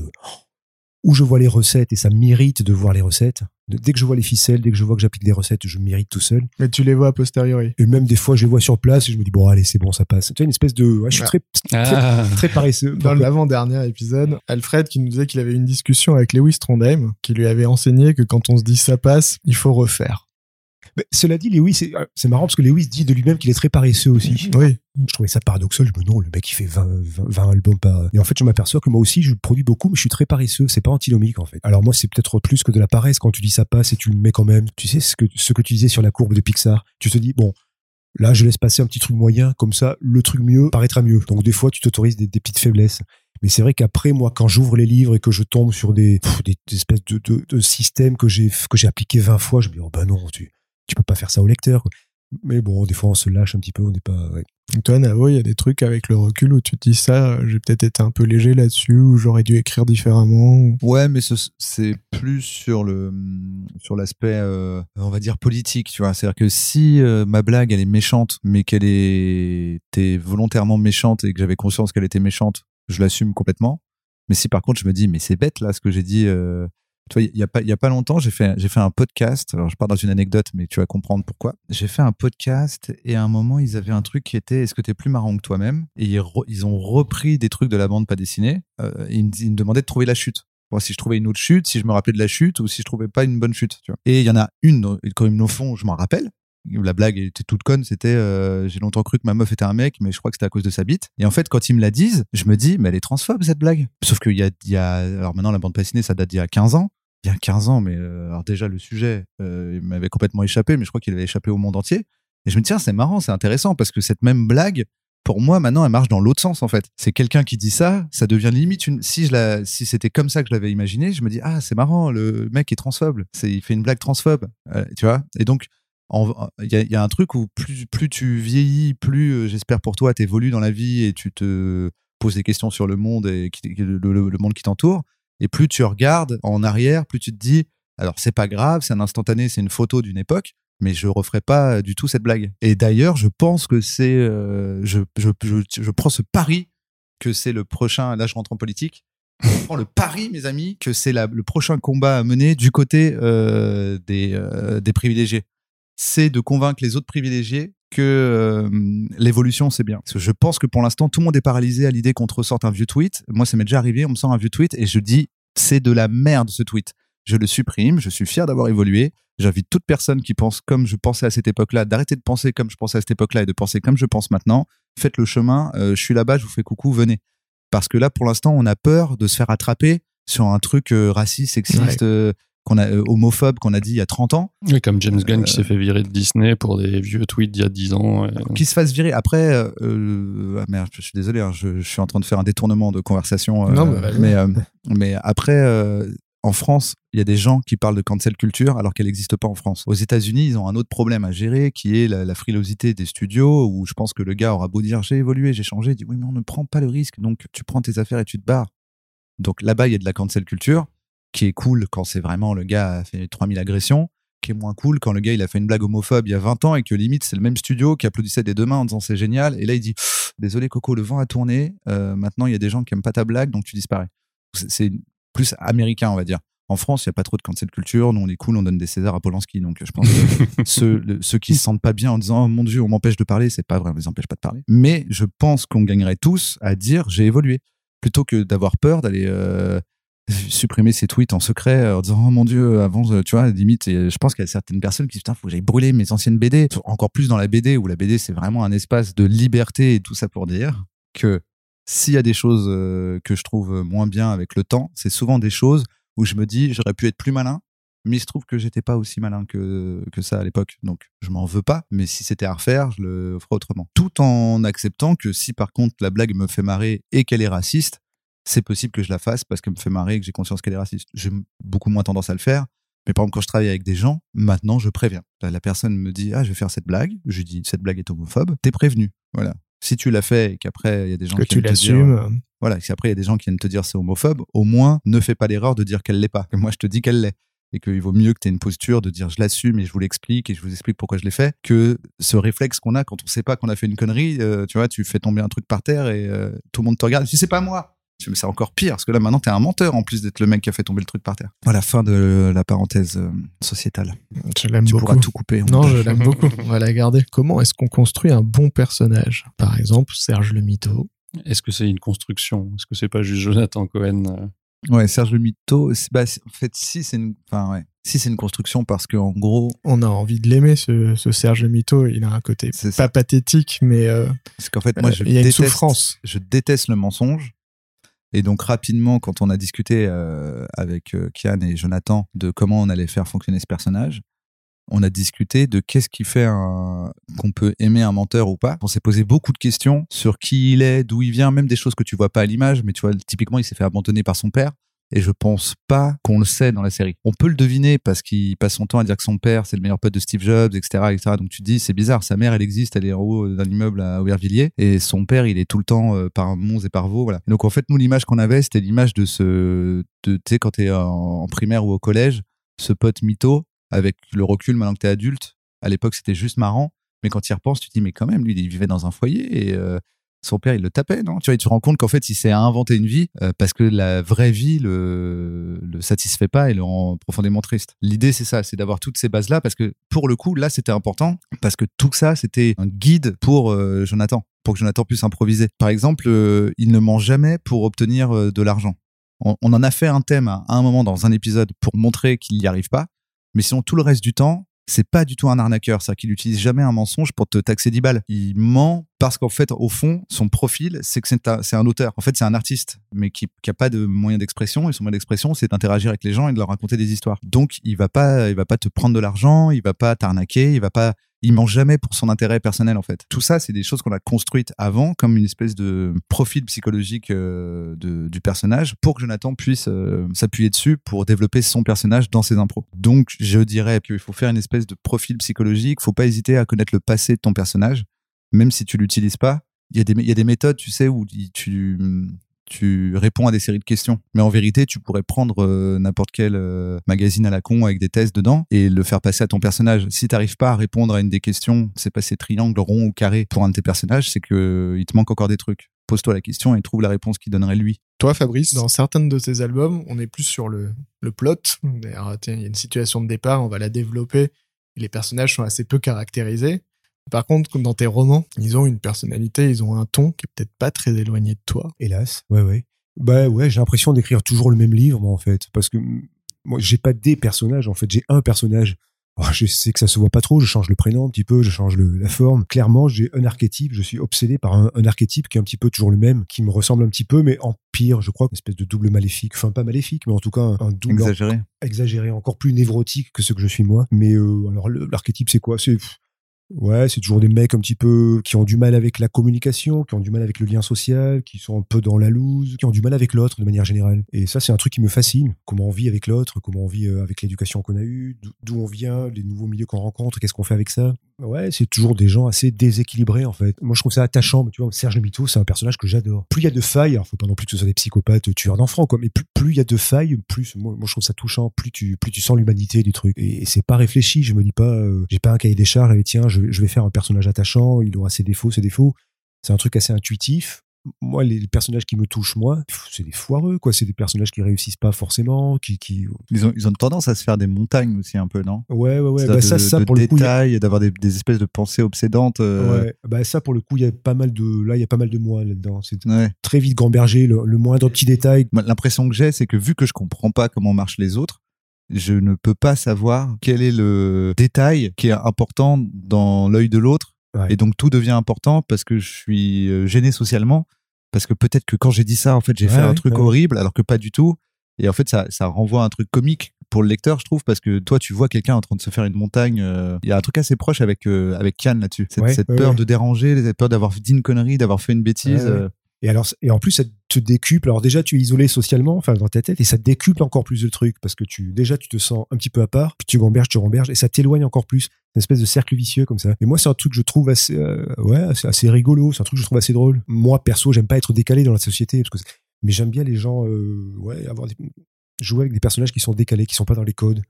où je vois les recettes et ça m'irrite de voir les recettes. Dès que je vois les ficelles, dès que je vois que j'applique des recettes, je m'irrite tout seul. Mais tu les vois a posteriori. Et même des fois, je les vois sur place et je me dis, bon, allez, c'est bon, ça passe. Tu vois, une espèce de. ouais, je suis très, Ah. très paresseux. Dans l'avant-dernier épisode, Alfred qui nous disait qu'il avait eu une discussion avec Lewis Trondheim, qui lui avait enseigné que quand on se dit ça passe, il faut refaire. Mais cela dit, Lewis, c'est c'est marrant parce que Lewis dit de lui-même qu'il est très paresseux aussi. Oui. Je trouvais ça paradoxal. Je me dis, non, le mec, il fait 20, 20, 20 albums par. Et en fait, je m'aperçois que moi aussi, je produis beaucoup, mais je suis très paresseux. C'est pas antinomique, en fait. Alors, moi, c'est peut-être plus que de la paresse quand tu dis ça passe et tu le mets quand même. Tu sais, ce que, ce que tu disais sur la courbe de Pixar. Tu te dis, bon, là, je laisse passer un petit truc moyen, comme ça, le truc mieux paraîtra mieux. Donc, des fois, tu t'autorises des, des petites faiblesses. Mais c'est vrai qu'après, moi, quand j'ouvre les livres et que je tombe sur des, pff, des, des espèces de, de, de systèmes que j'ai, que j'ai appliqués 20 fois, je me dis, oh, ben non, tu, tu peux pas faire ça au lecteur, quoi. Mais bon, des fois, on se lâche un petit peu, on n'est pas, ouais. Toi, Navo, il y a des trucs avec le recul où tu te dis ça, euh, j'ai peut-être été un peu léger là-dessus, ou j'aurais dû écrire différemment. ou- Ouais, mais ce- c'est plus sur le sur l'aspect, euh, on va dire politique, tu vois. C'est-à-dire que si euh, ma blague elle est méchante, mais qu'elle était volontairement méchante et que j'avais conscience qu'elle était méchante, je l'assume complètement. Mais si par contre je me dis mais c'est bête là ce que j'ai dit, euh, Tu vois, il y a pas, il y a pas longtemps, j'ai fait, j'ai fait un podcast. Alors, je pars dans une anecdote, mais tu vas comprendre pourquoi. J'ai fait un podcast et à un moment, ils avaient un truc qui était Est-ce que t'es plus marrant que toi-même? Et ils, ils ont repris des trucs de la bande pas dessinée. Euh, ils, me, demandaient de trouver la chute. Moi, si je trouvais une autre chute, si je me rappelais de la chute ou si je trouvais pas une bonne chute. Tu vois. Et il y en a une, quand ils me le font, je m'en rappelle. La blague était toute conne, c'était euh, j'ai longtemps cru que ma meuf était un mec, mais je crois que c'était à cause de sa bite. Et en fait, quand ils me la disent, je me dis, mais elle est transphobe cette blague. Sauf qu'il y a, y a, alors maintenant la bande dessinée, ça date d'il y a 15 ans. Il y a 15 ans, mais euh, alors déjà le sujet, euh, il m'avait complètement échappé, mais je crois qu'il avait échappé au monde entier. Et je me dis, tiens, c'est marrant, c'est intéressant, parce que cette même blague, pour moi, maintenant, elle marche dans l'autre sens, en fait. C'est quelqu'un qui dit ça, ça devient limite une. Si si c'était comme ça que je l'avais imaginé, je me dis, ah, c'est marrant, le mec est transphobe. Il fait une blague transphobe, tu vois. Et donc, il y, a, un truc où plus, tu vieillis, plus, euh, j'espère pour toi, t'évolues dans la vie et tu te poses des questions sur le monde et qui- le, monde qui t'entoure. Et plus tu regardes en arrière, plus tu te dis, alors c'est pas grave, c'est un instantané, c'est une photo d'une époque, mais je referai pas du tout cette blague. Et d'ailleurs, je pense que c'est, euh, je, prends ce pari que c'est le prochain. Là, je rentre en politique. Je prends le pari, mes amis, que c'est le prochain combat à mener du côté euh, des privilégiés. C'est de convaincre les autres privilégiés que euh, l'évolution c'est bien. Parce que je pense que pour l'instant tout le monde est paralysé à l'idée qu'on te ressorte un vieux tweet. Moi, ça m'est déjà arrivé, on me sort un vieux tweet et je dis c'est de la merde ce tweet. Je le supprime, je suis fier d'avoir évolué. J'invite toute personne qui pense comme je pensais à cette époque-là d'arrêter de penser comme je pensais à cette époque-là et de penser comme je pense maintenant. Faites le chemin, euh, je suis là-bas, je vous fais coucou, venez. Parce que là, pour l'instant, on a peur de se faire attraper sur un truc euh, raciste, sexiste, euh, qu'on a euh, homophobe qu'on a dit il y a 30 ans. Oui, comme James Gunn Euh, qui s'est fait virer de Disney pour des vieux tweets d'il y a 10 ans. euh, qui se fasse virer. Après, euh, euh, ah merde, je suis désolé, hein, je, je suis en train de faire un détournement de conversation. euh, Non, mais vas-y. mais, euh, mais après, euh, en France, il y a des gens qui parlent de cancel culture alors qu'elle n'existe pas en France. Aux États-Unis, ils ont un autre problème à gérer qui est la, la frilosité des studios où je pense que le gars aura beau dire j'ai évolué, j'ai changé, il dit oui, mais on ne prend pas le risque, donc tu prends tes affaires et tu te barres. Donc là-bas, il y a de la cancel culture qui est cool quand c'est vraiment le gars a fait 3000 agressions qui est moins cool quand le gars il a fait une blague homophobe il y a 20 ans et que limite c'est le même studio qui applaudissait des deux mains en disant c'est génial. Et là il dit désolé Coco le vent a tourné. Euh, maintenant il y a des gens qui aiment pas ta blague donc tu disparais c'est c'est plus américain on va dire. En France il y a pas trop de cancel culture. Nous on est cool on donne des Césars à Polanski donc je pense que ceux, le- ceux qui se sentent pas bien en disant oh, mon dieu on m'empêche de parler c'est pas vrai on les empêche pas de parler. Mais je pense qu'on gagnerait tous à dire j'ai évolué. Plutôt que d'avoir peur d'aller euh, supprimer ses tweets en secret euh, en disant oh mon dieu avant euh, tu vois limite je pense qu'il y a certaines personnes qui disent putain faut que j'aille brûler mes anciennes BD encore plus dans la BD où la BD c'est vraiment un espace de liberté et tout ça pour dire que s'il y a des choses euh, que je trouve moins bien avec le temps c'est souvent des choses où je me dis j'aurais pu être plus malin mais il se trouve que j'étais pas aussi malin que, que ça à l'époque. Donc, je m'en veux pas. Mais si c'était à refaire, je le ferais autrement. Tout en acceptant que si par contre la blague me fait marrer et qu'elle est raciste, c'est possible que je la fasse parce qu'elle me fait marrer et que j'ai conscience qu'elle est raciste. J'ai beaucoup moins tendance à le faire. Mais par exemple, quand je travaille avec des gens, maintenant, je préviens. La, personne me dit, ah, je vais faire cette blague. Je lui dis, cette blague est homophobe. T'es prévenu. Voilà. Si tu l'as fait et qu'après, il y a des gens que qui tu viennent te dire, l'assumes. voilà, si après il y a des gens qui viennent te dire c'est homophobe, au moins ne fais pas l'erreur de dire qu'elle l'est pas. Que moi je te dis qu'elle l'est. Et qu'il vaut mieux que tu aies une posture de dire je l'assume et je vous l'explique et je vous explique pourquoi je l'ai fait, que ce réflexe qu'on a quand on sait pas qu'on a fait une connerie, euh, tu vois, tu fais tomber un truc par terre et euh, tout le monde te regarde, dis c'est pas moi. Tu Mais c'est encore pire, parce que là maintenant t'es un menteur en plus d'être le mec qui a fait tomber le truc par terre. Voilà, fin de la parenthèse euh, sociétale. Je l'aime Tu beaucoup. pourras tout couper. Non, je l'aime beaucoup. On va la garder. Comment est-ce qu'on construit un bon personnage? Par exemple, Serge le Mito. Est-ce que c'est une construction? Est-ce que c'est pas juste Jonathan Cohen euh, Ouais, Serge le Mito, bah, en fait, si c'est une, enfin, ouais, si c'est une construction parce que en gros, On a envie de l'aimer, ce, ce Serge le Mito. Il a un côté C'est pas ça. pathétique, mais euh, c'est qu'en fait, moi, je il y a une déteste, souffrance. je déteste le mensonge. Et donc rapidement, quand on a discuté euh, avec euh, Kian et Jonathan de comment on allait faire fonctionner ce personnage, on a discuté de qu'est-ce qui fait qu'on peut aimer un menteur ou pas. On s'est posé beaucoup de questions sur qui il est, d'où il vient, même des choses que tu vois pas à l'image, mais tu vois, typiquement, il s'est fait abandonner par son père. Et je pense pas qu'on le sait dans la série. On peut le deviner parce qu'il passe son temps à dire que son père c'est le meilleur pote de Steve Jobs, etc., etc. Donc tu te dis c'est bizarre. Sa mère elle existe, elle est en haut d'un immeuble à Aubervilliers et son père il est tout le temps euh, par Mons et par Vaux. Voilà. Et donc en fait nous l'image qu'on avait c'était l'image de ce, tu sais quand t'es en, en primaire ou au collège, ce pote mytho avec le recul maintenant que t'es adulte. À l'époque c'était juste marrant, mais quand tu y repenses tu te dis mais quand même lui il vivait dans un foyer et euh, son père, il le tapait, non? Tu vois, tu te rends compte qu'en fait, il s'est inventé une vie euh, parce que la vraie vie le, le satisfait pas et le rend profondément triste. L'idée, c'est ça, c'est d'avoir toutes ces bases-là parce que pour le coup, là, c'était important parce que tout ça, c'était un guide pour euh, Jonathan, pour que Jonathan puisse improviser. Par exemple, euh, il ne ment jamais pour obtenir de l'argent. On, on en a fait un thème à un moment dans un épisode pour montrer qu'il n'y arrive pas, mais sinon, tout le reste du temps, c'est pas du tout un arnaqueur, c'est-à-dire qu'il utilise jamais un mensonge pour te taxer 10 balles. Il ment parce qu'en fait, au fond, son profil, c'est que c'est un, auteur. En fait, c'est un artiste, mais qui, qui a pas de moyen d'expression. Et son moyen d'expression, c'est d'interagir avec les gens et de leur raconter des histoires. Donc, il va pas, il va pas te prendre de l'argent, il va pas t'arnaquer, il va pas, il ment jamais pour son intérêt personnel en fait. Tout ça, c'est des choses qu'on a construites avant comme une espèce de profil psychologique euh, du personnage pour que Jonathan puisse euh, s'appuyer dessus pour développer son personnage dans ses impros. Donc, je dirais qu'il faut faire une espèce de profil psychologique. Faut pas hésiter à connaître le passé de ton personnage, même si tu l'utilises pas. Il y il y a des méthodes, tu sais, où tu, tu réponds à des séries de questions. Mais en vérité, tu pourrais prendre euh, n'importe quel euh, magazine à la con avec des tests dedans et le faire passer à ton personnage. Si t'arrives pas à répondre à une des questions, c'est passer triangle, rond ou carré pour un de tes personnages, c'est que euh, il te manque encore des trucs. Pose-toi la question et trouve la réponse qui donnerait lui. Toi, Fabrice, dans certains de tes albums, on est plus sur le, le plot. Il y a une situation de départ, on va la développer. Les personnages sont assez peu caractérisés. Par contre, comme dans tes romans, ils ont une personnalité, ils ont un ton qui est peut-être pas très éloigné de toi. Hélas, ouais, ouais. Bah ouais, j'ai l'impression d'écrire toujours le même livre, moi, en fait. Parce que mm, moi, j'ai pas des personnages, en fait, j'ai un personnage. Oh, je sais que ça se voit pas trop, je change le prénom un petit peu, je change le, la forme. Clairement, j'ai un archétype, je suis obsédé par un, un archétype qui est un petit peu toujours le même, qui me ressemble un petit peu, mais en pire, je crois, une espèce de double maléfique. Enfin, pas maléfique, mais en tout cas, un, un double Exagéré. exagéré, encore plus névrotique que ce que je suis moi. Mais euh, alors, l'archétype, c'est quoi? C'est ouais, c'est toujours des mecs un petit peu qui ont du mal avec la communication, qui ont du mal avec le lien social, qui sont un peu dans la loose, qui ont du mal avec l'autre de manière générale. Et ça, c'est un truc qui me fascine. Comment on vit avec l'autre, comment on vit euh, avec l'éducation qu'on a eue, d'où- d'où on vient, les nouveaux milieux qu'on rencontre, qu'est-ce qu'on fait avec ça. Ouais, c'est toujours des gens assez déséquilibrés en fait. Moi, je trouve ça attachant. mais Tu vois, Serge Le Mito, c'est un personnage que j'adore. Plus il y a de failles, alors faut pas non plus que ce soit des psychopathes tueurs d'enfants, quoi. Mais plus il y a de failles, plus moi, je trouve ça touchant. Plus tu plus tu sens l'humanité du truc. Et, c'est pas réfléchi. Je me dis pas, euh, j'ai pas un cahier des charges. Et tiens, je, je vais faire un personnage attachant. Il aura ses défauts, ses défauts. C'est un truc assez intuitif. Moi, les, personnages qui me touchent, moi, c'est des foireux, quoi. C'est des personnages qui réussissent pas forcément, qui, qui, Ils ont, ils ont tendance à se faire des montagnes aussi un peu, non? Ouais, ouais, ouais. Bah, de, ça, ça, de pour le coup, il y a- d'avoir des, des espèces de pensées obsédantes. euh, Ouais, bah ça pour le coup, il y a pas mal de là, il y a pas mal de moi là-dedans. C'est ouais. très vite gamberger le, le moindre petit détail. L'impression que j'ai, c'est que vu que je comprends pas comment marchent les autres, je ne peux pas savoir quel est le détail qui est important dans l'œil de l'autre. Ouais. Et donc tout devient important parce que je suis euh, gêné socialement. Parce que peut-être que quand j'ai dit ça, en fait, j'ai Ouais, fait un truc horrible, alors que pas du tout. Et en fait, ça, ça renvoie à un truc comique pour le lecteur, je trouve, parce que toi, tu vois quelqu'un en train de se faire une montagne. euh, Il y a un truc assez proche avec euh, avec Kian là-dessus. Cette, Ouais, cette ouais, peur ouais. de déranger, cette peur d'avoir dit une connerie, d'avoir fait une bêtise. Euh, Et alors et en plus ça te décuple. Alors déjà tu es isolé socialement, enfin dans ta tête, et ça te décuple encore plus le truc parce que tu déjà tu te sens un petit peu à part, puis tu gamberges, tu gamberges, et ça t'éloigne encore plus. Une espèce de cercle vicieux comme ça. Et moi c'est un truc que je trouve assez euh, ouais assez, assez rigolo. C'est un truc que je trouve assez drôle. Moi perso j'aime pas être décalé dans la société parce que mais j'aime bien les gens euh, ouais avoir des, jouer avec des personnages qui sont décalés, qui sont pas dans les codes,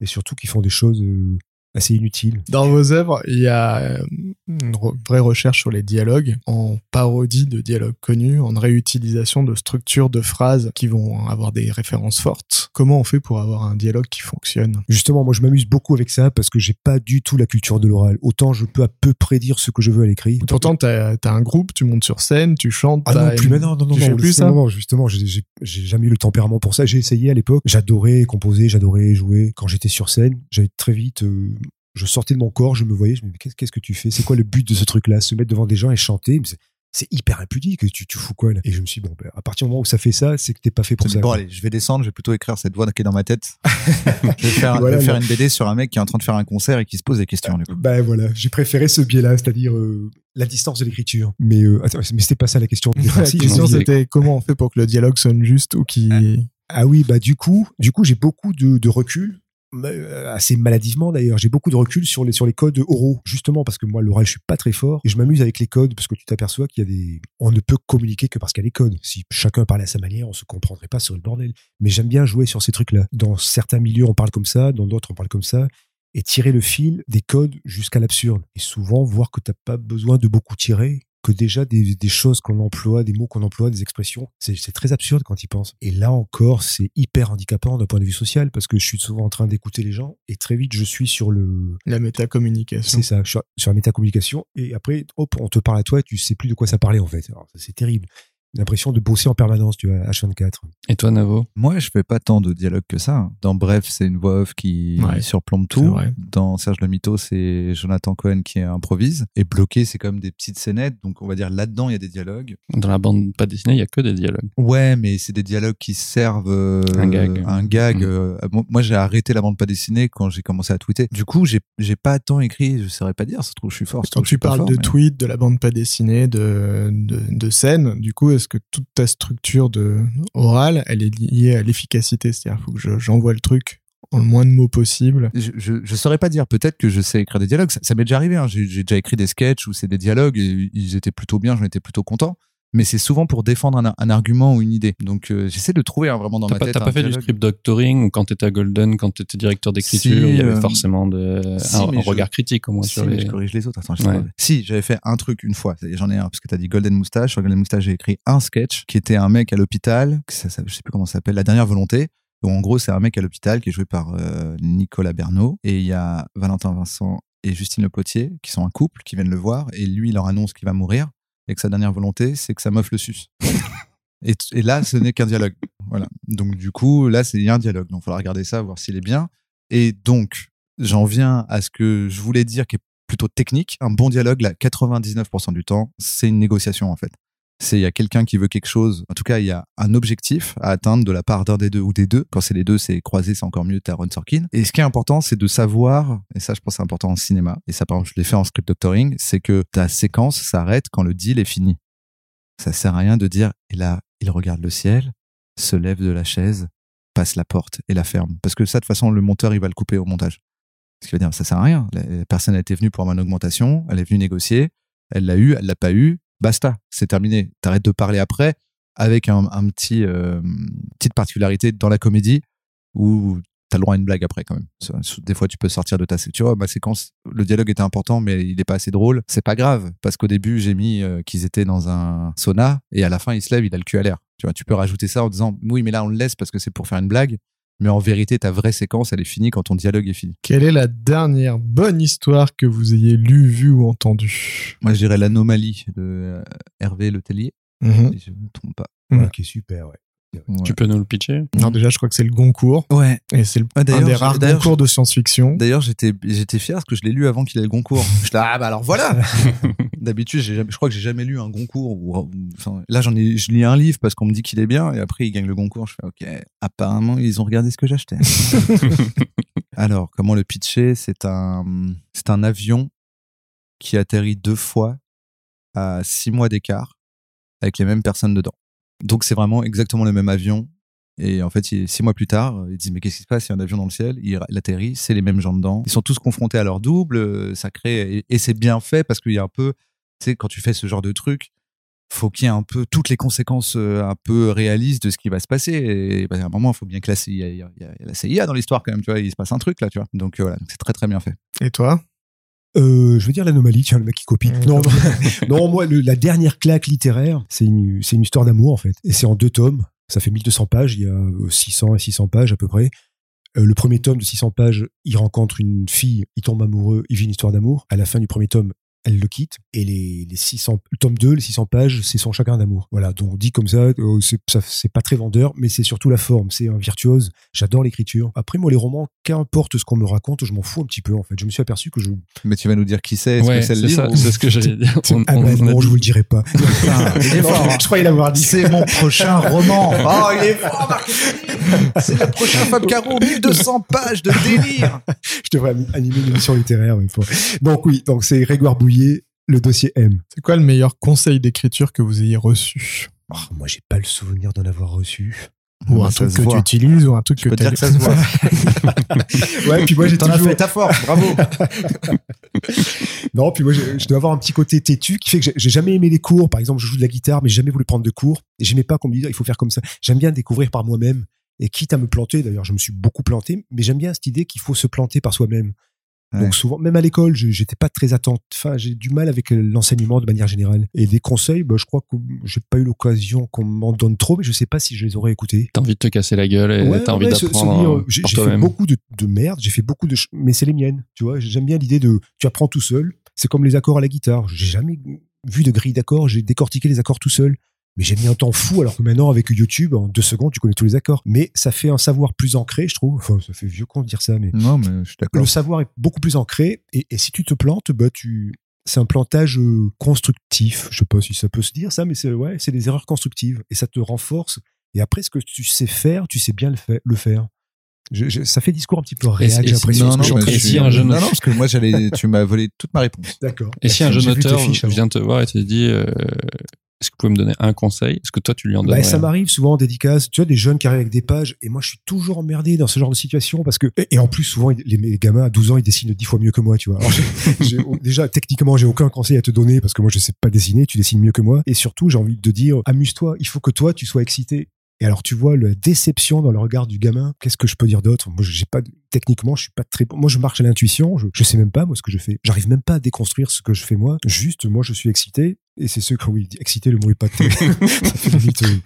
et surtout qui font des choses euh, assez inutiles. Dans vos œuvres, il y a euh, une vraie recherche sur les dialogues, en parodie de dialogues connus, en réutilisation de structures de phrases qui vont avoir des références fortes. Comment on fait pour avoir un dialogue qui fonctionne? Justement, moi, je m'amuse beaucoup avec ça parce que j'ai pas du tout la culture de l'oral. Autant je peux à peu près dire ce que je veux à l'écrit. Pourtant, t'as as un groupe, tu montes sur scène, tu chantes. Ah non, plus une- maintenant, non, non, tu non, fais plus ça non, non, justement, j'ai jamais eu le tempérament pour ça. J'ai essayé à l'époque. J'adorais composer, j'adorais jouer. Quand j'étais sur scène, j'avais très vite, euh, je sortais de mon corps, je me voyais, je me disais, qu'est-ce qu'est-ce que tu fais? C'est quoi le but de ce truc-là? Se mettre devant des gens et chanter? C'est- c'est hyper impudique, tu, tu fous quoi là? Et je me suis dit, bon, ben, à partir du moment où ça fait ça, c'est que t'es pas fait pour Je me ça. bon, quoi. allez, je vais descendre, je vais plutôt écrire cette voix qui est dans ma tête. je vais faire, je Voilà, vais faire non. une BD sur un mec qui est en train de faire un concert et qui se pose des questions. Du coup. Ben voilà, j'ai préféré ce biais-là, c'est-à-dire euh, la distance de l'écriture. Mais, euh, attends, mais c'était pas ça la question. La Si, j'ai question, c'était comment on fait pour que le dialogue sonne juste ou qui. Ah oui, bah du coup, du coup, j'ai beaucoup de, de recul, euh, assez maladivement d'ailleurs. J'ai beaucoup de recul sur les sur les codes oraux, justement parce que moi l'oral je suis pas très fort et je m'amuse avec les codes parce que tu t'aperçois qu'il y a des, on ne peut communiquer que parce qu'il y a les codes. Si chacun parlait à sa manière, on se comprendrait pas sur le bordel. Mais j'aime bien jouer sur ces trucs-là. Dans certains milieux, on parle comme ça, dans d'autres, on parle comme ça. Et tirer le fil des codes jusqu'à l'absurde. Et souvent, voir que t'as pas besoin de beaucoup tirer, que déjà des, des choses qu'on emploie, des mots qu'on emploie, des expressions, c'est très absurde quand ils pensent. Et là encore, c'est hyper handicapant d'un point de vue social parce que je suis souvent en train d'écouter les gens et très vite je suis sur le, La métacommunication. c'est ça, sur, sur la métacommunication et après, hop, on te parle à toi et tu sais plus de quoi ça parlait en fait. C'est terrible. L'impression de bosser en permanence, tu vois, H24. Et toi, Navo Moi, je fais pas tant de dialogue que ça. Dans Bref, c'est une voix off qui Ouais, surplombe tout. Dans Serge le Mito, c'est Jonathan Cohen qui improvise. Et bloqué, c'est comme des petites scénettes. Donc, on va dire là-dedans, il y a des dialogues. Dans la bande pas dessinée, il y a que des dialogues. Ouais, mais c'est des dialogues qui servent euh, Un gag. un gag. Mm. euh, moi- j'ai arrêté la bande pas dessinée quand j'ai commencé à tweeter. Du coup, j'ai j'ai pas tant écrit. Je saurais pas dire. Ça se trouve, je suis fort. Quand tu parles fort, de mais- tweets, de la bande pas dessinée, de, de, de scène, du coup, est-ce que toute ta structure de orale, elle est liée à l'efficacité C'est-à-dire, faut que je- j'envoie le truc en le moins de mots possible. je, je, saurais pas dire. Peut-être que je sais écrire des dialogues. Ça, m'est déjà arrivé. Hein. J'ai j'ai déjà écrit des sketchs où c'est des dialogues et ils étaient plutôt bien. J'en étais plutôt content. Mais c'est souvent pour défendre un, un argument ou une idée. Donc euh, j'essaie de trouver hein, vraiment dans ma pas, tête. t'as pas fait du script doctoring ou quand t'étais à Golden, quand t'étais directeur d'écriture, Si, il y avait euh, forcément de, si, un, mais un je- regard critique au moins Si, sur mais les. je corrige les autres. Attends, je Ouais. Si, j'avais fait un truc une fois. J'en ai un parce que t'as dit Golden Moustache. Sur Golden Moustache, j'ai écrit un sketch qui était un mec à l'hôpital. Ça, ça, je sais plus comment ça s'appelle. La dernière volonté. Où en gros, c'est un mec à l'hôpital qui est joué par euh, Nicolas Bernot. Et il y a Valentin Vincent et Justine Le Potier qui sont un couple qui viennent le voir. Et lui, il leur annonce qu'il va mourir et que sa dernière volonté, c'est que sa meuf le suce. et, là, ce n'est qu'un dialogue. Voilà. Donc du coup, là, c'est il y a un dialogue. Donc il faudra regarder ça, voir s'il est bien. Et donc, j'en viens à ce que je voulais dire qui est plutôt technique. Un bon dialogue, là, 99% du temps, c'est une négociation en fait. C'est il y a quelqu'un qui veut quelque chose. En tout cas, il y a un objectif à atteindre de la part d'un des deux ou des deux. Quand c'est les deux, c'est croisé, c'est encore mieux. T'as Ron Sorkin. Et ce qui est important, c'est de savoir, et ça, je pense, c'est important en cinéma. Et ça, par exemple, je l'ai fait en script doctoring, c'est que ta séquence s'arrête quand le deal est fini. Ça sert à rien de dire, et là, il regarde le ciel, se lève de la chaise, passe la porte et la ferme. Parce que ça, de toute façon, le monteur, il va le couper au montage. Ce qui veut dire, ça sert à rien. La personne elle était venue pour avoir une augmentation, elle est venue négocier, elle l'a eu, elle l'a pas eu, basta, c'est terminé. T'arrêtes de parler après avec un, petit euh, petite particularité dans la comédie où t'as le droit à une blague après quand même. Des fois, tu peux sortir de ta. Tu vois, ma séquence, le dialogue était important, mais il est pas assez drôle. C'est pas grave parce qu'au début, j'ai mis euh, qu'ils étaient dans un sauna et à la fin, il se lève, il a le cul à l'air. Tu vois, tu peux rajouter ça en disant oui, mais là, on le laisse parce que c'est pour faire une blague. Mais en vérité, ta vraie séquence, elle est finie quand ton dialogue est fini. Quelle est la dernière bonne histoire que vous ayez lue, vue ou entendue? Moi, je dirais l'anomalie de euh, Hervé Letellier, Mhm. si je me trompe pas. Mm. Ok, super, ouais. Ouais. Tu peux nous le pitcher Alors déjà, je crois que c'est le Goncourt, Ouais. et c'est le- Ah, un d'ailleurs, des rares d'ailleurs, Goncours de science-fiction. D'ailleurs, j'étais j'étais fier parce que je l'ai lu avant qu'il ait le Goncourt. Je ah bah alors voilà. D'habitude, j'ai jamais- je crois que j'ai jamais lu un Goncourt. Ou, ou- enfin, là, j'en ai, je lis un livre parce qu'on me dit qu'il est bien et après il gagne le Goncourt. Je fais ok. Apparemment, ils ont regardé ce que j'achetais. alors, comment le pitcher? C'est un c'est un avion qui atterrit deux fois à six mois d'écart avec les mêmes personnes dedans. Donc c'est vraiment exactement le même avion. Et en fait, six mois plus tard, ils disent mais qu'est-ce qui se passe? Il y a un avion dans le ciel, il, atterrit, c'est les mêmes gens dedans. Ils sont tous confrontés à leur double, ça crée et, c'est bien fait parce qu'il y a un peu, tu sais, quand tu fais ce genre de truc, faut qu'il y ait un peu toutes les conséquences euh, un peu réalistes de ce qui va se passer. Et bah, à un moment, il faut bien que la CIA, il y a, la CIA dans l'histoire quand même, tu vois, il se passe un truc là, tu vois. Donc euh, voilà, c'est très très bien fait. Et toi? Euh, je veux dire l'anomalie, tiens, le mec qui copie. Non, non, non, moi, le- la dernière claque littéraire, c'est une, c'est une histoire d'amour, en fait. Et c'est en deux tomes. Ça fait 1200 pages, il y a euh, 600 et 600 pages à peu près. Euh, le premier tome de 600 pages, il rencontre une fille, il tombe amoureux, il vit une histoire d'amour. À la fin du premier tome, elle le quitte. Et les, les 600, le tome 2, les 600 pages, c'est son chacun d'amour. Voilà. Donc, dit comme ça, c'est, ça, c'est pas très vendeur, mais c'est surtout la forme. C'est un virtuose. J'adore l'écriture. Après, moi, les romans, qu'importe ce qu'on me raconte, je m'en fous un petit peu, en fait. Je me suis aperçu que je, Mais tu vas nous dire qui c'est, est-ce Ouais, que c'est le c'est livre ça, ou- c'est ce que j'allais dire. On- ah on- bah on a non, dit- je vous le dirai pas. Putain, il est fort, hein. je croyais l'avoir dit. C'est mon prochain roman. Oh, il est fort, Marc C'est le prochain Fab Caro, 1200 pages de délire. Je devrais animer une émission littéraire. mais faut- Donc oui, donc c'est Grégoire Le dossier M. C'est quoi le meilleur conseil d'écriture que vous ayez reçu? Oh, moi, j'ai pas le souvenir d'en avoir reçu. Ou un truc que voit. tu utilises, ou un truc Je que tu dire que ça se voit. Ouais, puis moi j'ai T'en as toujours. fait ta force, bravo. Non, puis moi je dois avoir un petit côté têtu qui fait que j'ai- j'ai jamais aimé les cours. Par exemple, je joue de la guitare, mais j'ai jamais voulu prendre de cours. Et j'aimais pas qu'on me dise il faut faire comme ça. J'aime bien découvrir par moi-même. Et quitte à me planter, d'ailleurs, je me suis beaucoup planté, mais j'aime bien cette idée qu'il faut se planter par soi-même. Ouais. Donc souvent, même à l'école, j'étais pas très attentif. Enfin, j'ai du mal avec euh, l'enseignement de manière générale. Et des conseils, bah, je crois que j'ai pas eu l'occasion qu'on m'en donne trop, mais je sais pas si je les aurais écoutés. T'as envie de te casser la gueule et Ouais, t'as envie d'apprendre dire, euh, J'ai fait beaucoup de, de merde, j'ai fait beaucoup de, mais c'est les miennes. Tu vois, j'aime bien l'idée de, tu apprends tout seul. C'est comme les accords à la guitare. J'ai jamais vu de grille d'accords. J'ai décortiqué les accords tout seul. Mais j'ai mis un temps fou, alors que maintenant, avec YouTube, en deux secondes, tu connais tous les accords. Mais ça fait un savoir plus ancré, je trouve. Enfin, ça fait vieux con de dire ça, mais Non, mais je suis d'accord. le savoir est beaucoup plus ancré. Et, et si tu te plantes, bah, tu, c'est un plantage euh, constructif. Je sais pas si ça peut se dire ça, mais c'est, ouais, c'est des erreurs constructives. Et ça te renforce. Et après, ce que tu sais faire, tu sais bien le, fa- le faire. Je- je- ça fait discours un petit peu réac, j'ai l'impression. non, que non, je si un jeune- non, non, parce que moi, j'allais, tu m'as volé toute ma réponse. D'accord. Et si un J'ai jeune auteur fiches vient te voir et te dit euh, Est-ce que vous pouvez me donner un conseil? Est-ce que toi, tu lui en donnes Bah, ça m'arrive souvent en dédicace. Tu vois, des jeunes qui arrivent avec des pages, et moi, je suis toujours emmerdé dans ce genre de situation parce que, et, et en plus, souvent, les, les gamins à 12 ans, ils dessinent 10 fois mieux que moi, tu vois. Alors, déjà, techniquement, j'ai aucun conseil à te donner parce que moi, je sais pas dessiner, tu dessines mieux que moi. Et surtout, j'ai envie de te dire, amuse-toi, il faut que toi, tu sois excité. Et alors, tu vois la déception dans le regard du gamin. Qu'est-ce que je peux dire d'autre? Moi, j'ai pas, techniquement, je suis pas très, bon. moi, je marche à l'intuition. Je, je sais même pas, moi, ce que je fais. J'arrive même pas à déconstruire ce que je fais, moi. Juste, moi, je suis excité. Et c'est ce que, oui, excité, le mot est euh,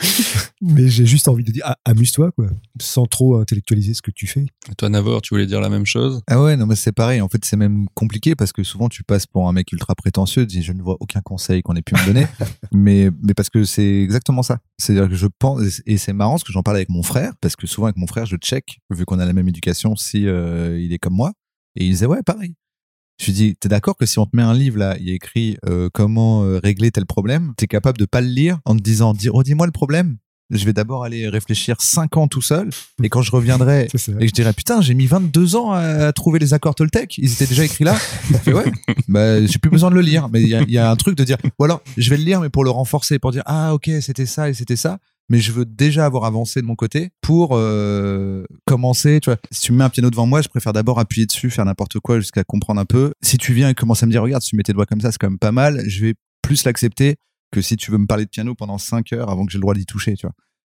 mais j'ai juste envie de dire, ah, amuse-toi, quoi. Sans trop intellectualiser ce que tu fais. Toi, Navor, tu voulais dire la même chose? Ah ouais, non, mais c'est pareil. En fait, c'est même compliqué parce que souvent, tu passes pour un mec ultra prétentieux, tu dis, je ne vois aucun conseil qu'on ait pu me donner. mais, mais parce que c'est exactement ça. C'est-à-dire que je pense, et c'est marrant parce que j'en parle avec mon frère, parce que souvent avec mon frère, je check, vu qu'on a la même éducation, si euh, il est comme moi. Et il disait, ouais, pareil. Je lui dis, t'es d'accord que si on te met un livre là, il y a écrit euh, comment euh, régler tel problème, t'es capable de pas le lire en te disant, dis, redis-moi le problème. Je vais d'abord aller réfléchir 5 ans tout seul, et quand je reviendrai et je dirais, putain, j'ai mis 22 ans à trouver les accords Toltec. Ils étaient déjà écrits là. Il fait, ouais, bah, j'ai plus besoin de le lire. Mais il y y a un truc de dire, ou alors, je vais le lire, mais pour le renforcer, pour dire, ah, ok, c'était ça et c'était ça. Mais je veux déjà avoir avancé de mon côté pour euh, commencer. Tu vois, si tu me mets un piano devant moi, je préfère d'abord appuyer dessus, faire n'importe quoi jusqu'à comprendre un peu. Si tu viens et commences à me dire, regarde, si tu mets tes doigts comme ça, c'est quand même pas mal. Je vais plus l'accepter que si tu veux me parler de piano pendant 5 heures avant que j'ai le droit d'y toucher.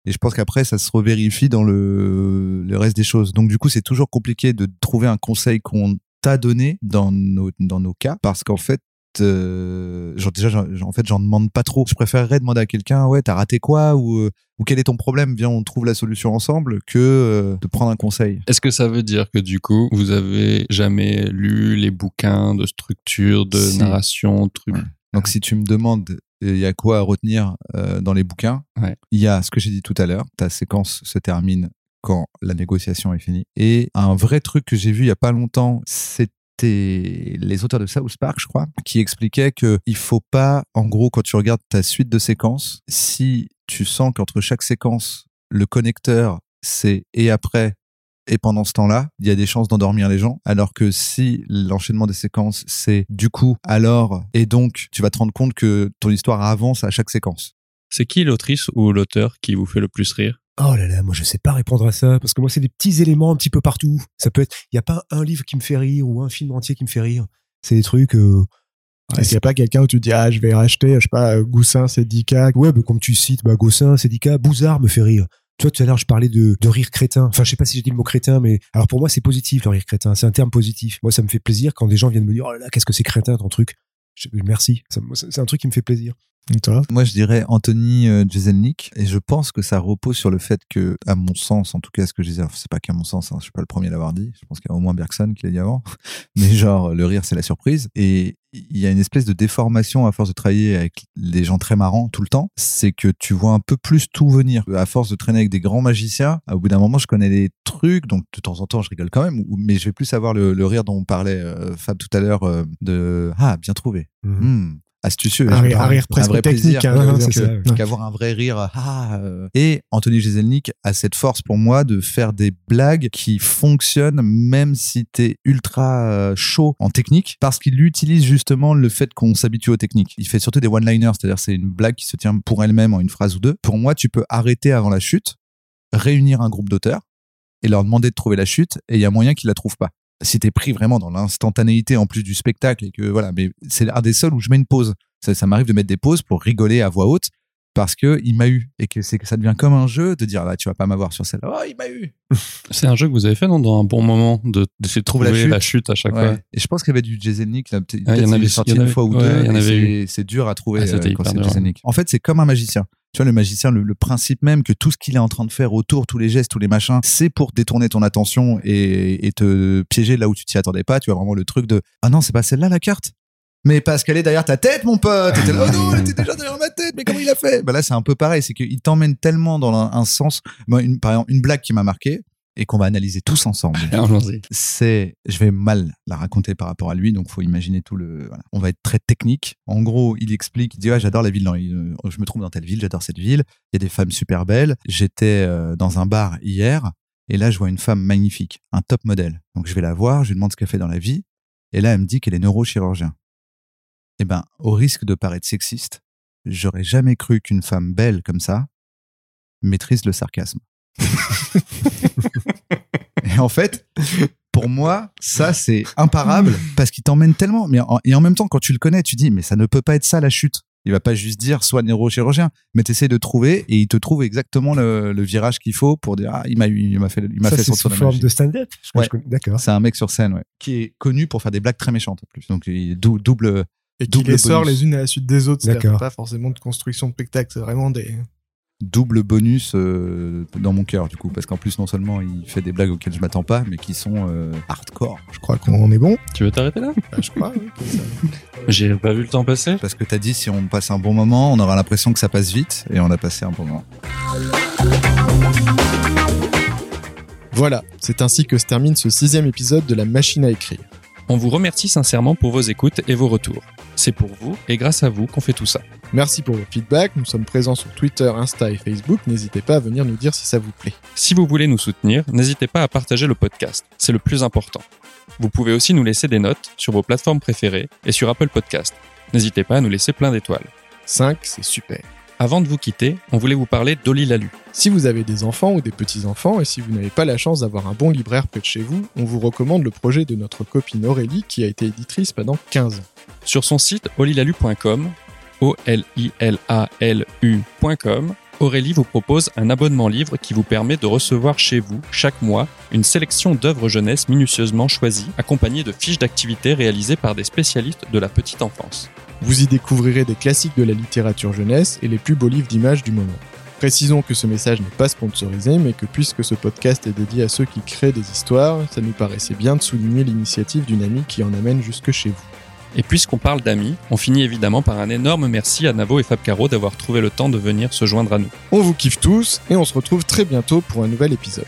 Et je pense qu'après, ça se revérifie dans le, reste des choses. Donc, du coup, c'est toujours compliqué de trouver un conseil qu'on t'a donné dans nos cas, parce qu'en fait, euh, genre déjà, en fait, j'en demande pas trop. Je préférerais demander à quelqu'un, ouais, t'as raté quoi ou, euh, ou quel est ton problème? Viens, on trouve la solution ensemble que euh, de prendre un conseil. Est-ce que ça veut dire que du coup, vous avez jamais lu les bouquins de structure, de Si. narration, Ouais. Donc, si tu me demandes, il y a quoi à retenir euh, dans les bouquins? Ouais. Il y a ce que j'ai dit tout à l'heure. Ta séquence se termine quand la négociation est finie. Et un vrai truc que j'ai vu il y a pas longtemps, c'était les auteurs de South Park, je crois, qui expliquaient que il faut pas, en gros, quand tu regardes ta suite de séquences, si tu sens qu'entre chaque séquence, le connecteur, c'est et après et pendant ce temps-là, il y a des chances d'endormir les gens. Alors que si l'enchaînement des séquences, c'est du coup, alors, et donc, tu vas te rendre compte que ton histoire avance à chaque séquence. C'est qui l'autrice ou l'auteur qui vous fait le plus rire? Oh là là, moi je sais pas répondre à ça parce que moi c'est des petits éléments un petit peu partout. Ça peut être, il y a pas un livre qui me fait rire ou un film entier qui me fait rire. C'est des trucs. euh, Est-ce qu'il n'y a pas quelqu'un où tu te dis, ah, je vais racheter, je sais pas, euh, Goussin, c'est 10K. Ouais, comme tu cites, bah, Gossin, Sédica, Bouzard me fait rire. Tu vois, tout à l'heure, je parlais de, de rire crétin. Enfin, je sais pas si j'ai dit le mot crétin, mais alors pour moi, c'est positif, le rire crétin. C'est un terme positif. Moi, ça me fait plaisir quand des gens viennent me dire, oh là là, qu'est-ce que c'est crétin, ton truc. Je- merci. Ça C'est un truc qui me fait plaisir. Et toi Moi, je dirais Anthony euh, Jeselnik, et je pense que ça repose sur le fait que, à mon sens, en tout cas, ce que je disais, c'est pas qu'à mon sens, hein, je suis pas le premier à l'avoir dit, je pense qu'il y a au moins Bergson qui l'a dit avant, mais genre, le rire, c'est la surprise, et il y a une espèce de déformation à force de travailler avec des gens très marrants tout le temps, c'est que tu vois un peu plus tout venir. À force de traîner avec des grands magiciens, au bout d'un moment, je connais les trucs, donc de temps en temps, je rigole quand même, mais je vais plus avoir le, le rire dont on parlait euh, Fab tout à l'heure, euh, de ah bien trouvé, Hmm, astucieux, Un rire- un rire presque vrai technique, plaisir, hein, ouais. qu'avoir un vrai rire. Ah, euh. Et Anthony Jeselnik a cette force pour moi de faire des blagues qui fonctionnent même si t'es ultra euh, chaud en technique parce qu'il utilise justement le fait qu'on s'habitue aux techniques. Il fait surtout des one-liners, c'est-à-dire c'est une blague qui se tient pour elle-même en une phrase ou deux. Pour moi, tu peux arrêter avant la chute, réunir un groupe d'auteurs et leur demander de trouver la chute et il y a moyen qu'ils la trouvent pas. Si t'es pris vraiment dans l'instantanéité en plus du spectacle et que voilà, mais c'est un des seuls où je mets une pause. Ça, ça m'arrive de mettre des pauses pour rigoler à voix haute parce que il m'a eu et que c'est que ça devient comme un jeu de dire là tu vas pas m'avoir sur celle-là. Oh, il m'a eu. C'est un jeu que vous avez fait non, dans un bon moment de d'essayer de Trouver la la chute. à chaque Ouais. fois. Et je pense qu'il y avait du Jeselnik là, peut-être Ah, il y en avait- sorti une fois ou deux. il y en et avait c'est- dur à trouver Ah, euh, quand c'est. En fait, c'est comme un magicien. Tu vois, le magicien, le, principe même que tout ce qu'il est en train de faire autour, tous les gestes, tous les machins, c'est pour détourner ton attention et, te piéger là où tu t'y attendais pas. Tu vois vraiment le truc de ah non, c'est pas celle-là la carte. Mais parce qu'elle est derrière ta tête, mon pote. Oh non, elle était déjà derrière ma tête. Mais comment il a fait? Bah là, c'est un peu pareil. C'est qu'il t'emmène tellement dans un, sens. Moi, par exemple, une blague qui m'a marqué et qu'on va analyser tous ensemble c'est, je vais mal la raconter par rapport à lui, donc faut imaginer tout le, voilà. On va être très technique. En gros, il explique, il dit, ouais, j'adore la ville, dans- euh, je me trouve dans telle ville, j'adore cette ville. Il y a des femmes super belles. J'étais euh, dans un bar hier, et là, je vois une femme magnifique, un top modèle. Donc, je vais la voir, je lui demande ce qu'elle fait dans la vie, et là, elle me dit qu'elle est neurochirurgien. Eh ben, au risque de paraître sexiste, j'aurais jamais cru qu'une femme belle comme ça maîtrise le sarcasme. Et en fait, pour moi, ça c'est imparable parce qu'il t'emmène tellement. Mais en, et en même temps, quand tu le connais, tu dis mais ça ne peut pas être ça la chute. Il va pas juste dire soit neurochirurgien, mais t'essaies de trouver et il te trouve exactement le, le virage qu'il faut pour dire ah il m'a il m'a fait, il m'a fait c'est sentir sous forme de stand-up. Je crois Ouais. D'accord. C'est un mec sur scène, ouais, qui est connu pour faire des blagues très méchantes en plus. Donc il- dou- double. Et qui Double les sort bonus. les unes à la suite des autres. C'est D'accord. pas forcément de construction de spectacle. C'est vraiment des. Double bonus euh, dans mon cœur du coup parce qu'en plus non seulement il fait des blagues auxquelles je m'attends pas mais qui sont euh, hardcore Je crois qu'on est bon. Tu veux t'arrêter là? Bah, je crois. oui, J'ai pas vu le temps passer. parce que t'as dit si on passe un bon moment on aura l'impression que ça passe vite et on a passé un bon moment Voilà, c'est ainsi que se termine ce sixième épisode de la machine à écrire. On vous remercie sincèrement pour vos écoutes et vos retours. C'est pour vous et grâce à vous qu'on fait tout ça. Merci pour vos feedbacks. Nous sommes présents sur Twitter, Insta et Facebook. N'hésitez pas à venir nous dire si ça vous plaît. Si vous voulez nous soutenir, n'hésitez pas à partager le podcast. C'est le plus important. Vous pouvez aussi nous laisser des notes sur vos plateformes préférées et sur Apple Podcast. N'hésitez pas à nous laisser plein d'étoiles. 5, c'est super. Avant de vous quitter, on voulait vous parler d'Oli Lalu. Si vous avez des enfants ou des petits-enfants et si vous n'avez pas la chance d'avoir un bon libraire près de chez vous, on vous recommande le projet de notre copine Aurélie qui a été éditrice pendant 15 ans. Sur son site olilalu.com, O-L-I-L-A-L-U.com, Aurélie vous propose un abonnement livre qui vous permet de recevoir chez vous, chaque mois, une sélection d'œuvres jeunesse minutieusement choisies, accompagnées de fiches d'activités réalisées par des spécialistes de la petite enfance. Vous y découvrirez des classiques de la littérature jeunesse et les plus beaux livres d'images du moment. Précisons que ce message n'est pas sponsorisé, mais que puisque ce podcast est dédié à ceux qui créent des histoires, ça nous paraissait bien de souligner l'initiative d'une amie qui en amène jusque chez vous. Et puisqu'on parle d'amis, on finit évidemment par un énorme merci à Navo et Fab Caro d'avoir trouvé le temps de venir se joindre à nous. On vous kiffe tous et on se retrouve très bientôt pour un nouvel épisode.